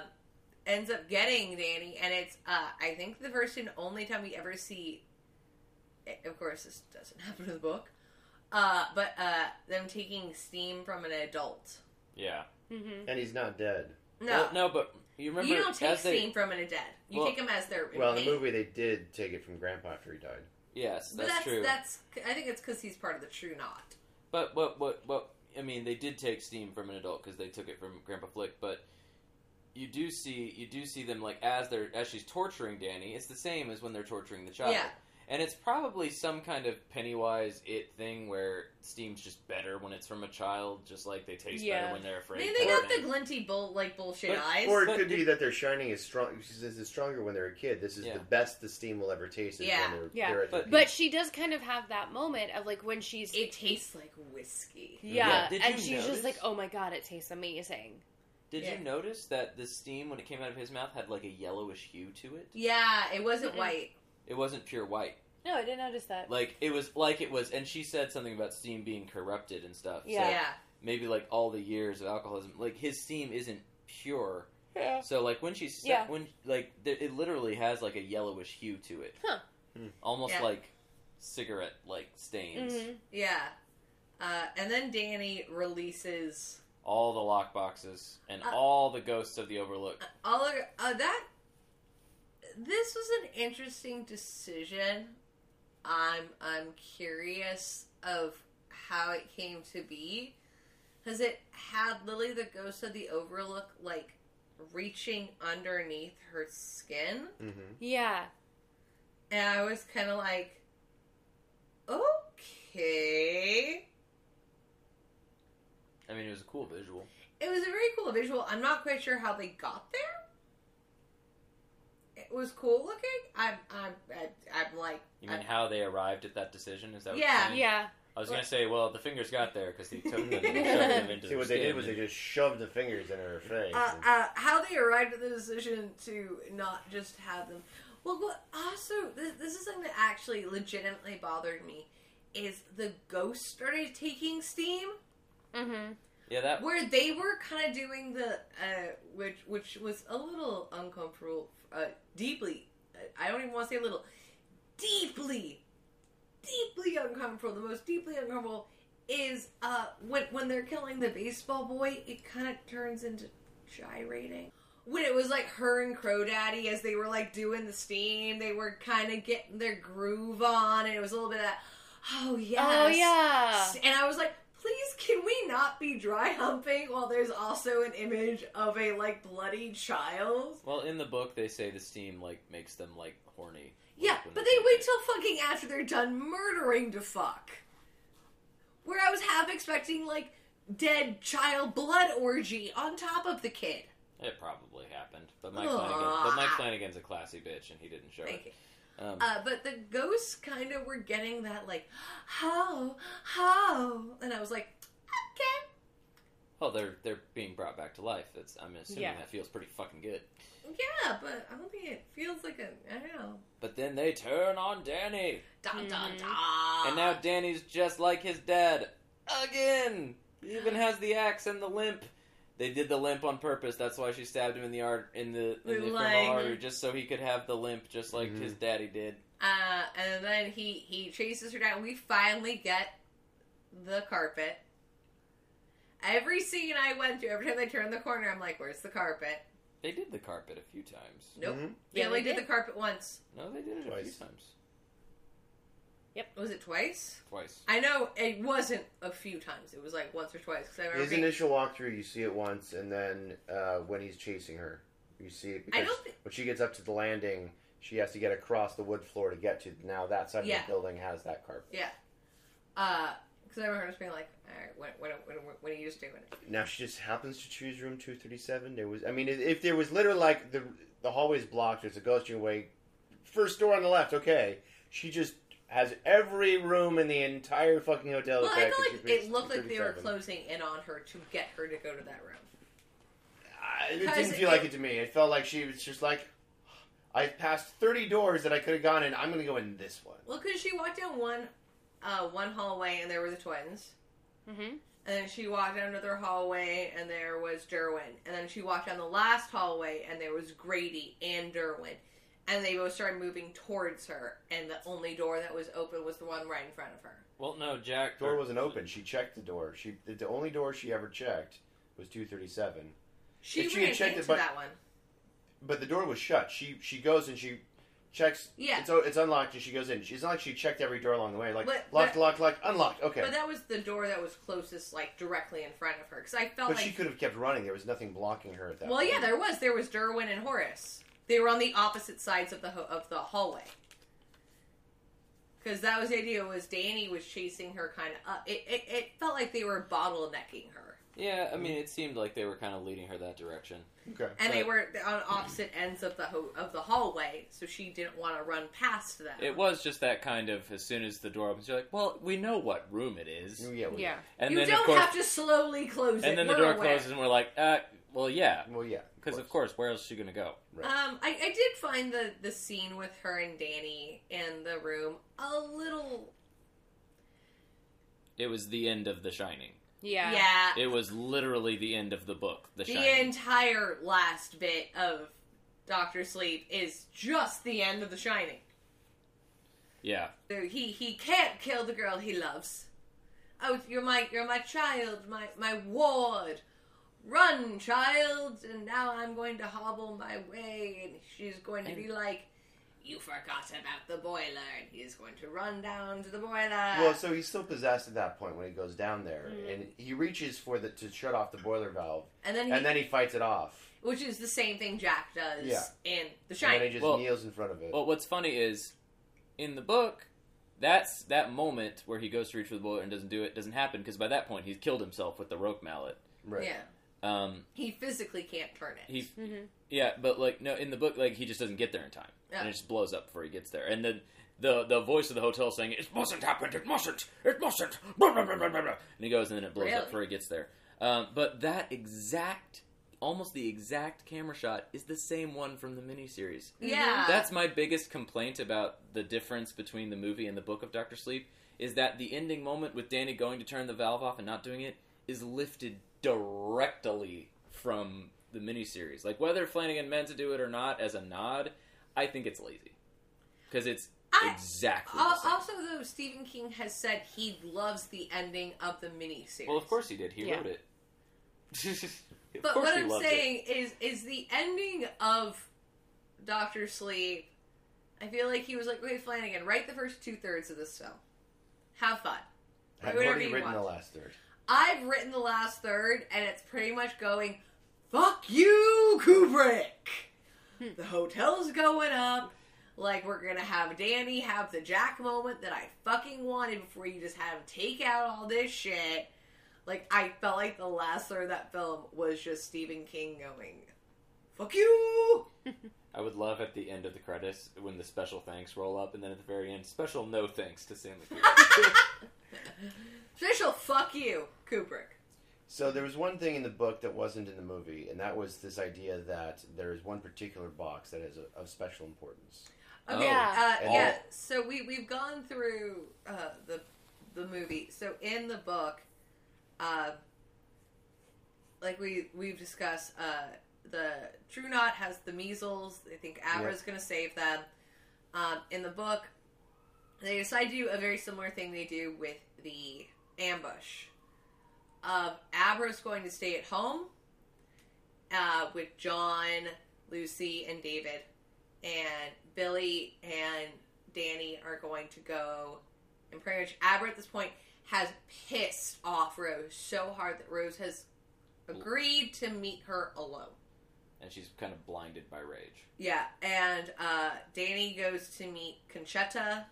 ends up getting Danny, and it's uh, I think the first and only time we ever see. eh, Of course, this doesn't happen in the book, uh, but uh, them taking steam from an adult. yeah. Mm-hmm. And he's not dead. No, Well, no, but you remember you don't take as they, steam from an dead. You Well- take them as they're Well, in the movie they did take it from Grandpa after he died. Yes, But that's, that's true. that's. I think it's because he's part of the True Knot. But what what what I mean, they did take steam from an adult because they took it from Grandpa Flick. But you do see you do see them like as they're as she's torturing Danny. It's the same as when they're torturing the child. Yeah. And it's probably some kind of Pennywise it thing where steam's just better when it's from a child, just like they taste Yeah. better when they're afraid. Maybe they got the glinty bull like bullshit But- eyes. Or it could be it- that their shining is strong. She says it's stronger when they're a kid. This is Yeah. the best the steam will ever taste. Is Yeah. when they're, Yeah. they're at their But- But she does kind of have that moment of like when she's it tastes like whiskey. yeah, Yeah, did and you she's just like, oh my god, it tastes amazing. Did Yeah. you notice that the steam when it came out of his mouth had like a yellowish hue to it? Yeah, it wasn't Mm-mm. white. It wasn't pure white. No, I didn't notice that. Like it was like it was, and she said something about steam being corrupted and stuff. Yeah. So yeah. maybe like all the years of alcoholism, like his steam isn't pure. Yeah. So like when she's Yeah. when like th- it literally has like a yellowish hue to it, Huh. Hmm. almost Yeah. like cigarette like stains. Mhm. Yeah. Uh, and then Danny releases All the lock boxes and Uh, all the ghosts of the Overlook. all of, uh, that. This was an interesting decision. I'm I'm curious of how it came to be, because it had Lily the Ghost of the Overlook like reaching underneath her skin, Mhm. Yeah. and I was kind of like, okay. I mean, it was a cool visual. It was a very cool visual. I'm not quite sure how they got there. It was cool looking. I'm, I'm, I'm like, You mean I'm- how they arrived at that decision? Is that what Yeah. you're? Yeah. I was gonna say, well, the fingers got there because they took them and shoved them into See her what they skin did was they just shoved the fingers in her face. uh, and- uh, how they arrived at the decision to not just have them. Well, what also this, this is something that actually legitimately bothered me is the ghost started taking steam. Mm-hmm. Yeah, that where they were kind of doing the uh, which which was a little uncomfortable, uh, deeply. I don't even want to say a little, deeply, deeply uncomfortable. The most deeply uncomfortable is uh, when when they're killing the baseball boy. It kind of turns into gyrating. When it was like her and Crow Daddy as they were like doing the steam, they were kind of getting their groove on, and it was a little bit of that. Oh yeah, Oh yeah. And I was like, please, can we not be dry humping while there's also an image of a like bloody child? Well, in the book, they say the steam like makes them like horny. Yeah, like, but they wait it. till fucking after they're done murdering to fuck. Where I was half expecting like dead child blood orgy on top of the kid. It probably happened, but Mike Ugh. Flanagan. But Mike Flanagan's a classy bitch, and he didn't show Thank it. you. Um, Uh, but the ghosts kind of were getting that like, how, how, and I was like, okay. well, they're they're being brought back to life. It's, I'm assuming Yeah. that feels pretty fucking good. Yeah, but I don't think it feels like a. I don't know. But then they turn on Danny, Dun dun Mhm. dun. and now Danny's just like his dad again. He even has the axe and the limp. They did the limp on purpose. That's why she stabbed him in the art in the in the The femoral artery, just so he could have the limp, just like Mhm. his daddy did. Uh, and then he he chases her down. We finally get the carpet. Every scene I went through, every time they turned the corner, I'm like, "Where's the carpet?" They did the carpet a few times. Nope. Mhm. They Yeah, only they did did. the carpet once. No, they did it a few times. Was it twice? twice. I know it wasn't a few times. It was like once or twice. Because I remember. His being- initial walkthrough, you see it once, and then uh, when he's chasing her, you see it I because don't thi- when she gets up to the landing, she has to get across the wood floor to get to. Now that side Yeah. of the building has that carpet. Yeah. Uh, because I remember just being like, all right, when, when, when, when are you just doing it? Now she just happens to choose room two thirty seven. There was, I mean, if- if there was literally like the the hallway's blocked, there's a ghost your way, first door on the left, okay. She just has every room in the entire fucking hotel. Well, I feel like she picks it looked like they were closing in on her to get her to go to that room. I- It didn't feel it- like it to me. It felt like she was just like, I passed thirty doors that I could have gone in. I'm going to go in this one. Well, because she walked down one, uh, one hallway and there were the twins. Mm-hmm. And then she walked down another hallway and there was Derwent. And then she walked down the last hallway and there was Grady and Derwent. And they both started moving towards her. And the only door that was open was the one right in front of her. Well, no, Jack. Door wasn't open. She checked the door. She the- the only door she ever checked was two thirty seven. She If she ran had checked into it, but- that one. But the door was shut. She she goes and she checks. Yeah. It's it's unlocked and she goes in. She's not like she checked every door along the way. Like But- locked, but- locked, locked, unlocked. Okay. But that was the door that was closest, like, directly in front of her. Because I felt But like. she could have kept running. There was nothing blocking her at that. Well, point. yeah, there was. There was Derwent and Horace. They were on the opposite sides of the ho- of the hallway. Because that was the idea. Was Danny was chasing her kind of up. It, it it felt like they were bottlenecking her, Yeah, I mean, it seemed like they were kind of leading her that direction. Okay. and they were on opposite ends of the ho- of the hallway. So she didn't want to run past them. It was just that kind of as soon as the door opens, you're like, well, we know what room it is. Yeah. well, Yeah. And you then don't of course, have to slowly close it. and then the We're door aware. closes, and we're like, uh, well, yeah, Well, yeah. Because of course, where else is she gonna go? Right. Um, I, I did find the the scene with her and Danny in the room a little It was the end of The Shining. Yeah. yeah. It was literally the end of the book, The the Shining. entire last bit of Doctor Sleep is just the end of The Shining. yeah, So he he can't kill the girl he loves. Oh, you're my you're my child, my my ward. Run, child, and now I'm going to hobble my way, and she's going to be like, "You forgot about the boiler," and he's going to run down to the boiler. Well, so he's still possessed at that point when he goes down there, Mm-hmm. and he reaches for the to shut off the boiler valve, and then he, and then he fights it off. which is the same thing Jack does Yeah. in The And then he just Well- kneels in front of it. Well, what's funny is in the book, that's that moment where he goes to reach for the boiler and doesn't do it doesn't happen because by that point he's killed himself with the roque mallet. right. Yeah, Um, he physically can't turn it. he, Mm-hmm. yeah, but like no, in the book, like he just doesn't get there in time, Yeah. and it just blows up before he gets there. And then the the voice of the hotel saying it mustn't happen, it mustn't, it mustn't, blah, blah, blah, blah, blah, blah. and he goes and then it blows Really? up before he gets there. Um, but that exact, almost the exact camera shot is the same one from the miniseries. yeah, That's my biggest complaint about the difference between the movie and the book of Doctor Sleep is that the ending moment with Danny going to turn the valve off and not doing it is lifted directly from the miniseries. Like whether Flanagan meant to do it or not as a nod, I think it's lazy because it's I- exactly Al- the same. also, though, Stephen King has said he loves the ending of the miniseries. well, of course he did. He Yeah. wrote it. of But what he I'm loved saying is, is the ending of Doctor Sleep. I feel like he was like, "Okay, Flanagan, write the first two thirds of this film. Have fun." I've already written want. the last third. I've written the last third, and it's pretty much going, "Fuck you, Kubrick." Hmm. the hotel's going up. Like we're gonna have Danny have the Jack moment that I fucking wanted before you just had him take out all this shit. Like I felt like the last third of that film was just Stephen King going, "Fuck you." I would love at the end of the credits when the special thanks roll up, and then at the very end, special no thanks to Stanley Kubrick. Official fuck you, Kubrick. So there was one thing in the book that wasn't in the movie, and that was this idea that there is one particular box that is of- of special importance. Okay, Oh. uh, yeah. So we we've gone through uh, the the movie. So in the book, uh, like we we've discussed, uh, the True Knot has the measles. They think Abra's going to save them. Um, in the book, they decide to do a very similar thing they do with the ambush. Of Abra's going to stay at home uh, with John, Lucy, and David, and Billy and Danny are going to go And pretty much Abra at this point has pissed off Rose so hard that Rose has agreed to meet her alone. and she's kind of blinded by rage. Yeah, and uh, Danny goes to meet Concetta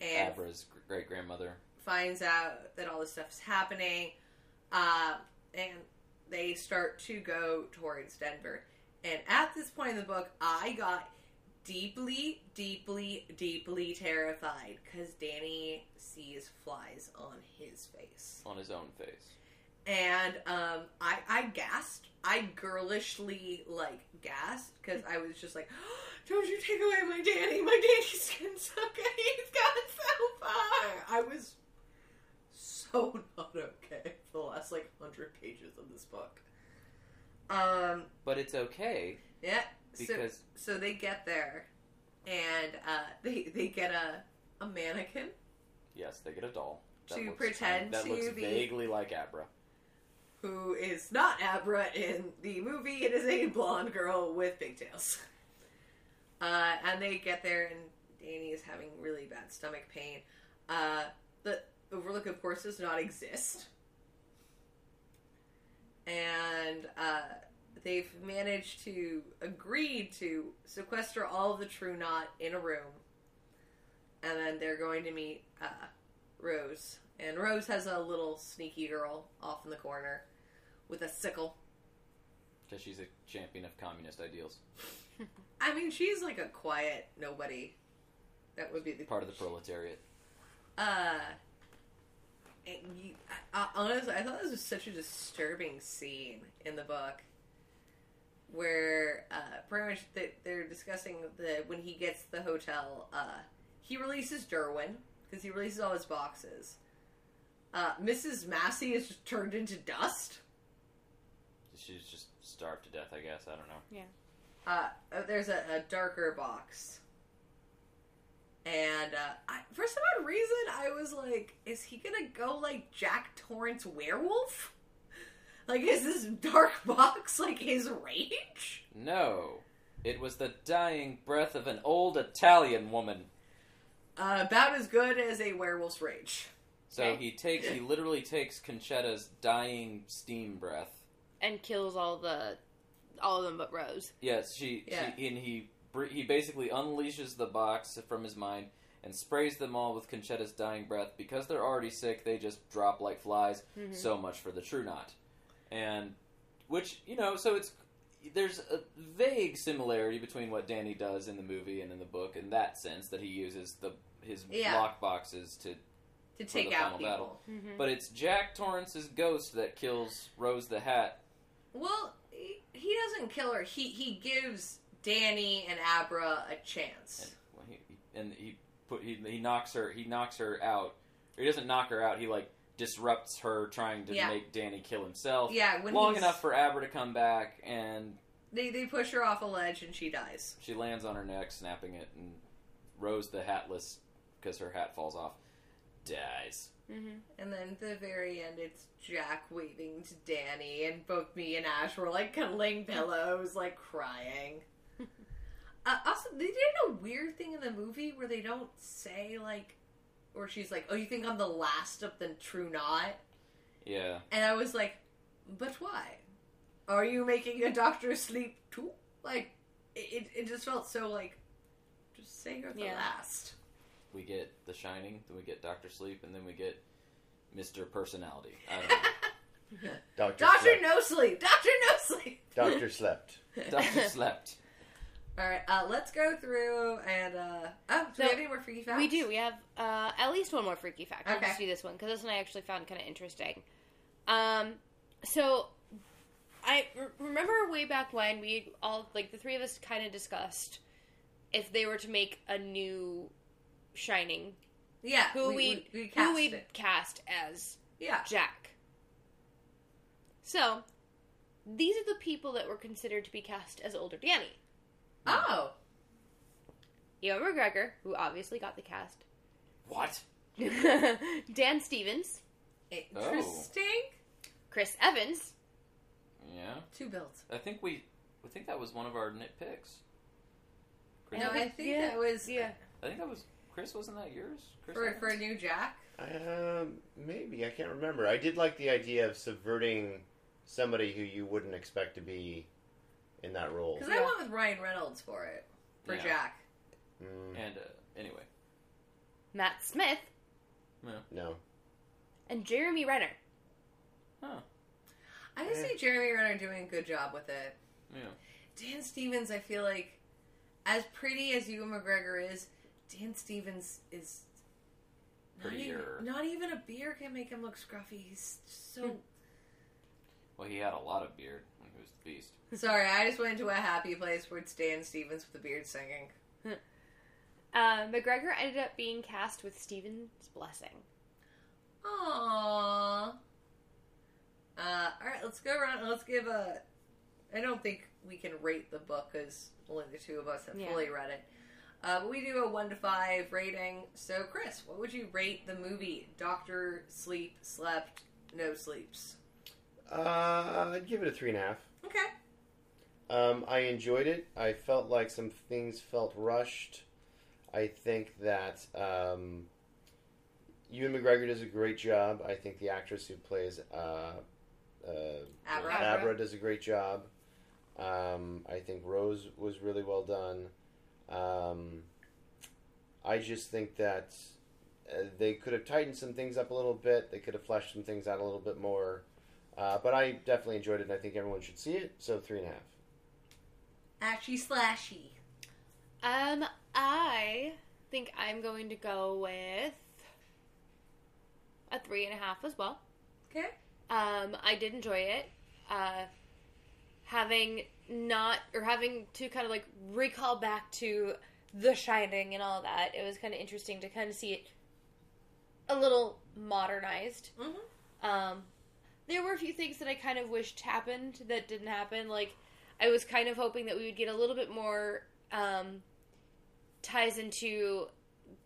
and Abra's great grandmother. Finds out that all this stuff is happening. Uh, and they start to go towards Denver. And at this point in the book, I got deeply, deeply, deeply terrified because Danny sees flies on his face. on his own face. And um, I, I gasped. I girlishly, like, gasped because I was just like, don't you take away my Danny. My Danny's skin so good. He's gone so far. I was so not okay for the last, like, 100 pages of this book. Um, But it's okay yeah. So, because so they get there and uh, they, they get a, a mannequin yes, they get a doll To looks pretend that to looks be- vaguely like Abra. who is not Abra in the movie. It is a blonde girl with pigtails. Uh, and they get there, and Danny is having really bad stomach pain. Uh, the Overlook, of course, does not exist. And uh, they've managed to agree to sequester all of the True Knot in a room. And then they're going to meet uh, Rose. And Rose has a little sneaky girl off in the corner with a sickle. Because she's a champion of communist ideals. I mean, she's like a quiet nobody. That would be the Part of the proletariat. Uh, and you, I, I, honestly, I thought this was such a disturbing scene in the book, where uh, pretty much they, they're discussing the when he gets the hotel. Uh, he releases Derwent because he releases all his boxes. Uh, Mrs. Massey is just turned into dust. She's just starved to death, I guess. I don't know. Yeah. uh, there's a, a darker box. And uh, I, for some odd reason, I was like, is he gonna go like Jack Torrance werewolf? Like, is this dark box like his rage? No. It was the dying breath of an old Italian woman. Uh, about as good as a werewolf's rage. So Okay. he takes, he literally takes Concetta's dying steam breath. and kills all the all of them but Rose. Yes, she, Yeah. she and he br- he basically unleashes the box from his mind and sprays them all with Concetta's dying breath. Because they're already sick, they just drop like flies. Mhm. So much for the True Knot, and which you know, so it's there's a vague similarity between what Danny does in the movie and in the book in that sense that he uses the his Yeah. lock boxes to To take the out final people. battle. Mm-hmm. But it's Jack Torrance's ghost that kills Rose the Hat. Well, he, he doesn't kill her. He he gives Danny and Abra a chance. And, he, and he put he, he knocks her he knocks her out. He doesn't knock her out. He like disrupts her trying to Yeah. make Danny kill himself. Yeah, when long enough for Abra to come back, and They they push her off a ledge and she dies. she lands on her neck, snapping it, and Rose the Hatless, because her hat falls off, dies. Mm-hmm. And then at the very end, it's Jack waving to Danny, and both me and Ash were like cuddling pillows, like crying. Uh, also, they did a weird thing in the movie where they don't say like, or she's like, "Oh, you think I'm the last of the True Knot?" Yeah, And I was like, "But why? Are you making a Doctor Sleep too?" Like, it it just felt so like, just say you're the Yeah. last. we get The Shining, then we get Doctor Sleep, and then we get Mister Personality. I don't know. Doctor Doctor slept. No Sleep. Doctor No Sleep. Doctor slept. Doctor slept. All right, uh, let's go through and uh, oh, do So, we have any more freaky facts? We do. We have uh, at least one more freaky fact. I'll Okay. just do this one because this one I actually found kind of interesting. Um, so I re- remember way back when we all like the three of us kind of discussed if they were to make a new Shining, Yeah, who we, we, we who cast we'd cast as Yeah, Jack. So these are the people that were considered to be cast as older Danny. Oh, Ewan McGregor, who obviously got the cast. What? Dan Stevens, interesting. Chris Evans, Yeah, Two builds. I think we, I think that was one of our nitpicks. Chris No, I think Yeah, that was yeah. I think that was Chris, wasn't that yours? Chris For, Evans? for a new Jack? Um, maybe I can't remember. I did like the idea of subverting somebody who you wouldn't expect to be in that role. Because I went with Ryan Reynolds for it. For Yeah. Jack. Mm, And uh, anyway, Matt Smith no, and Jeremy Renner. huh? I can Eh. see Jeremy Renner doing a good job with it. Yeah. Dan Stevens, I feel like, as pretty as Ewan McGregor is, Dan Stevens is not even, Prettier. not even a beard can make him look scruffy. He's so Well, he had a lot of beard when he was the Beast. sorry. I just went to a happy place where it's Dan Stevens with the beard singing. Uh, McGregor ended up being cast with Stephen's Blessing. Aww. Uh, all right, let's go around. Let's give a. I don't think we can rate the book because only the two of us have Yeah. fully read it. Uh, but we do a one to five rating. So, Chris, what would you rate the movie Doctor Sleep Slept No Sleeps? uh, I'd give it a three and a half. Okay. Um, I enjoyed it. I felt like some things felt rushed. I think that um, Ewan McGregor does a great job. I think the actress who plays uh, uh, Abra. Abra does a great job. Um, I think Rose was really well done. Um, I just think that uh, they could have tightened some things up a little bit. They could have fleshed some things out a little bit more. Uh, but I definitely enjoyed it, and I think everyone should see it. So three and a half. Ashy slashy. Um, I think I'm going to go with a three and a half as well. Okay. Um, I did enjoy it. Uh, having not or having to kind of like recall back to The Shining and all that, it was kind of interesting to kind of see it a little modernized. Mhm. Um, there were a few things that I kind of wished happened that didn't happen. Like, I was kind of hoping that we would get a little bit more um, ties into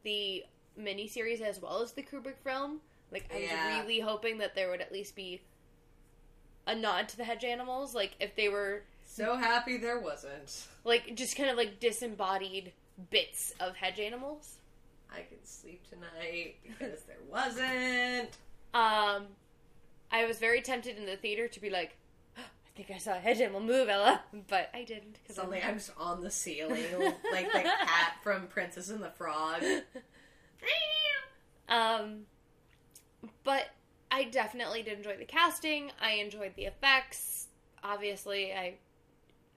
the miniseries as well as the Kubrick film. Like, I Yeah. was really hoping that there would at least be a nod to the hedge animals. Like, if they were, So happy there wasn't. like, just kind of like disembodied bits of hedge animals. I could sleep tonight because there wasn't. Um, I was very tempted in the theater to be like, I think I saw a hedge animal move, Ella, but I didn't. Cause Suddenly I'm I'm just on the ceiling, like the cat from Princess and the Frog. um, but I definitely did enjoy the casting. I enjoyed the effects. Obviously, I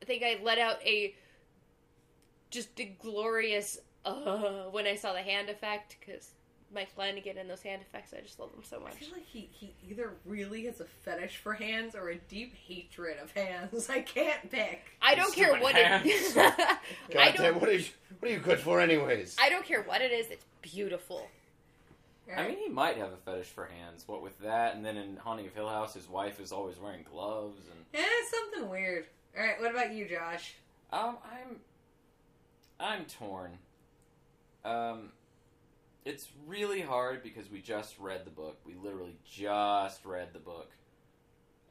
think I let out a just a glorious uh when I saw the hand effect because Mike Flanagan and those hand effects, I just love them so much. I much. feel like he, he either really has a fetish for hands or a deep hatred of hands. I can't pick. I don't care what hands. it. God I don't. what are you, what are you good for, anyways? I don't care what it is. It's beautiful. I mean, he might have a fetish for hands. What with that, and then in Haunting of Hill House, his wife is always wearing gloves, and yeah, it's something weird. All right, what about you, Josh? um, I'm, I'm torn. Um, it's really hard because we just read the book. We literally just read the book.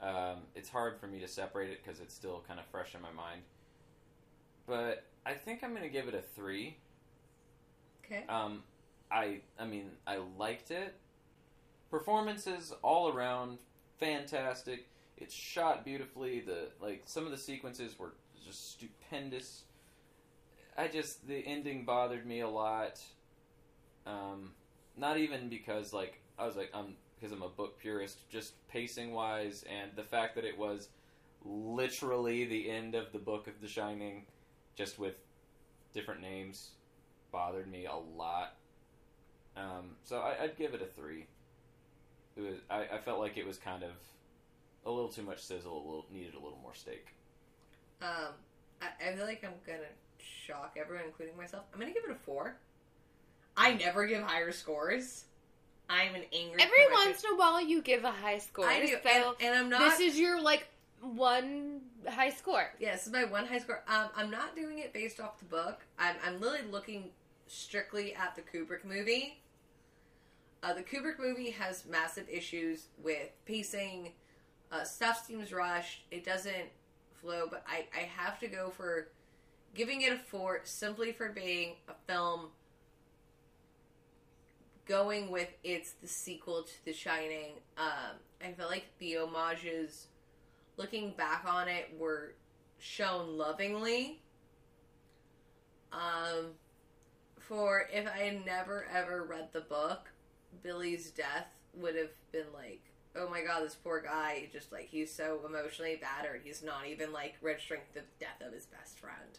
Um, it's hard for me to separate it because it's still kind of fresh in my mind. But I think I'm going to give it a three. Okay. Um, I I mean I liked it. Performances all around fantastic. It's shot beautifully. The like some of the sequences were just stupendous. I just the ending bothered me a lot. Um, not even because like I was like I'm because I'm a book purist. Just pacing wise and the fact that it was literally the end of the book of The Shining, just with different names, bothered me a lot. Um, so I, I'd give it a three. It was I, I felt like it was kind of a little too much sizzle. A little needed a little more steak. Um, I, I feel like I'm gonna shock everyone, including myself. I'm gonna give it a four. I never give higher scores. I'm an angry. Every once in a while, you give a high score. I do, So and, and I'm not. this is your like one high score. Yeah, this is my one high score. Um, I'm not doing it based off the book. I'm, I'm literally looking strictly at the Kubrick movie. Uh, the Kubrick movie has massive issues with pacing. Uh, stuff seems rushed. It doesn't flow, but I, I have to go for giving it a four simply for being a film going with it's the sequel to The Shining, um, I feel like the homages, looking back on it, were shown lovingly. Um, for if I had never ever read the book, Billy's death would have been like, oh my god, this poor guy, just like he's so emotionally battered, he's not even like registering the death of his best friend.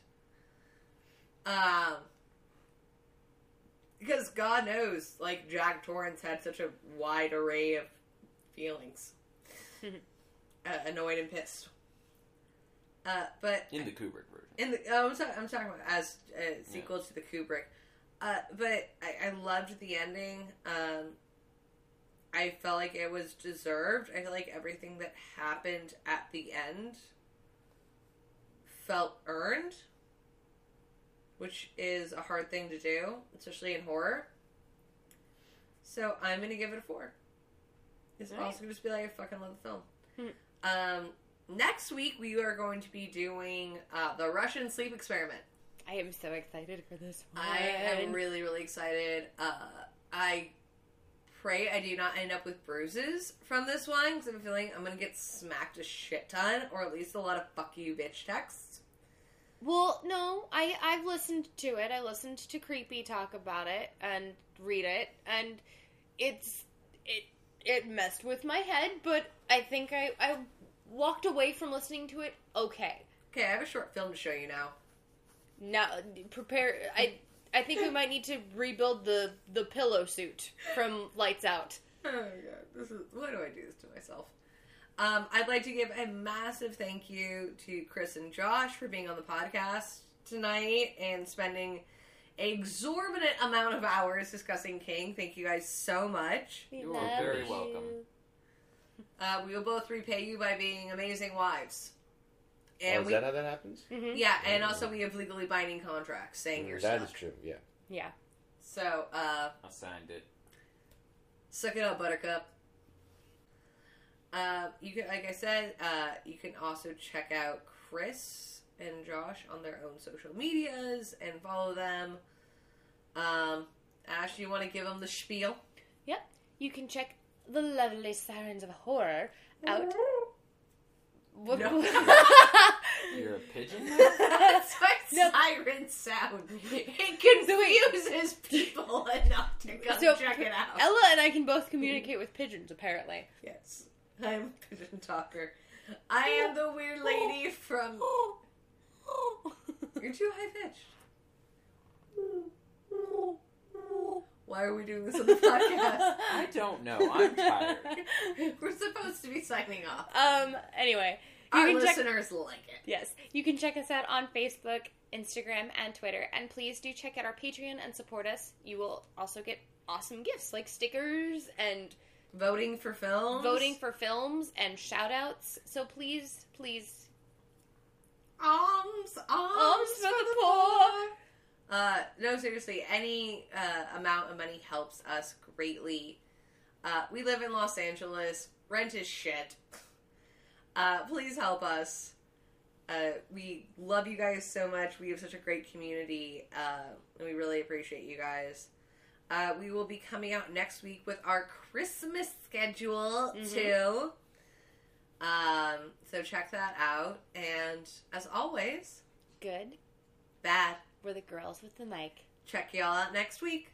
Um, because God knows, like Jack Torrance had such a wide array of feelings, uh, annoyed and pissed. Uh, but in the Kubrick version. in the oh, I'm, ta- I'm talking about as a sequel to the Kubrick. Uh, but I, I loved the ending. Um, I felt like it was deserved. I feel like everything that happened at the end felt earned, which is a hard thing to do, especially in horror. So I'm gonna give it a four. It's also gonna just be like I fucking love the film. Hmm. Um, next week we are going to be doing uh, the Russian sleep experiment. I am so excited for this one. I am really, really excited. Uh, I pray I do not end up with bruises from this one because I'm feeling I'm gonna get smacked a shit ton, or at least a lot of "fuck you, bitch" texts. Well, no, I I've listened to it. I listened to Creepy talk about it and read it, and it's it it messed with my head, but I think I I walked away from listening to it okay. Okay, I have a short film to show you now. Now prepare. I I think we might need to rebuild the the pillow suit from Lights Out. Oh my god, this is why do I do this to myself? Um, I'd like to give a massive thank you to Chris and Josh for being on the podcast tonight and spending an exorbitant amount of hours discussing King. Thank you guys so much. We You are very you. welcome. Uh, we will both repay you by being amazing wives. Oh, And is we, that how that happens? Mhm. yeah, and also we have legally binding contracts saying you're Mm, that stuck. is true. Yeah. Yeah. So, uh, I signed it. Suck it up, Buttercup. Uh, you can, like I said, uh, you can also check out Chris and Josh on their own social medias and follow them. Um, Ash, you want to give them the spiel? Yep. You can check the lovely Sirens of Horror out. What- No. You're a pigeon? That's my No. siren sound. It confuses people enough to go So, check it out. Ella and I can both communicate with pigeons, apparently. Yes, I'm a pigeon talker. I am the weird lady from. You're too high pitched. Why are we doing this on the podcast? I don't know. I'm tired. We're supposed to be signing off. Um. Anyway, you Our can check. listeners like it. Yes, you can check us out on Facebook, Instagram, and Twitter. And please do check out our Patreon and support us. You will also get awesome gifts like stickers and Voting for films. voting for films and shout outs. So please, please. Alms, alms, Alms for the poor. Uh, no, seriously, any uh, amount of money helps us greatly. Uh, we live in Los Angeles. Rent is shit. Uh, please help us. Uh, we love you guys so much. We have such a great community, uh, and we really appreciate you guys. Uh, we will be coming out next week with our Christmas schedule Mhm. too. Um, so check that out. And as always, Good. bad. We're the girls with the mic. Check y'all out next week.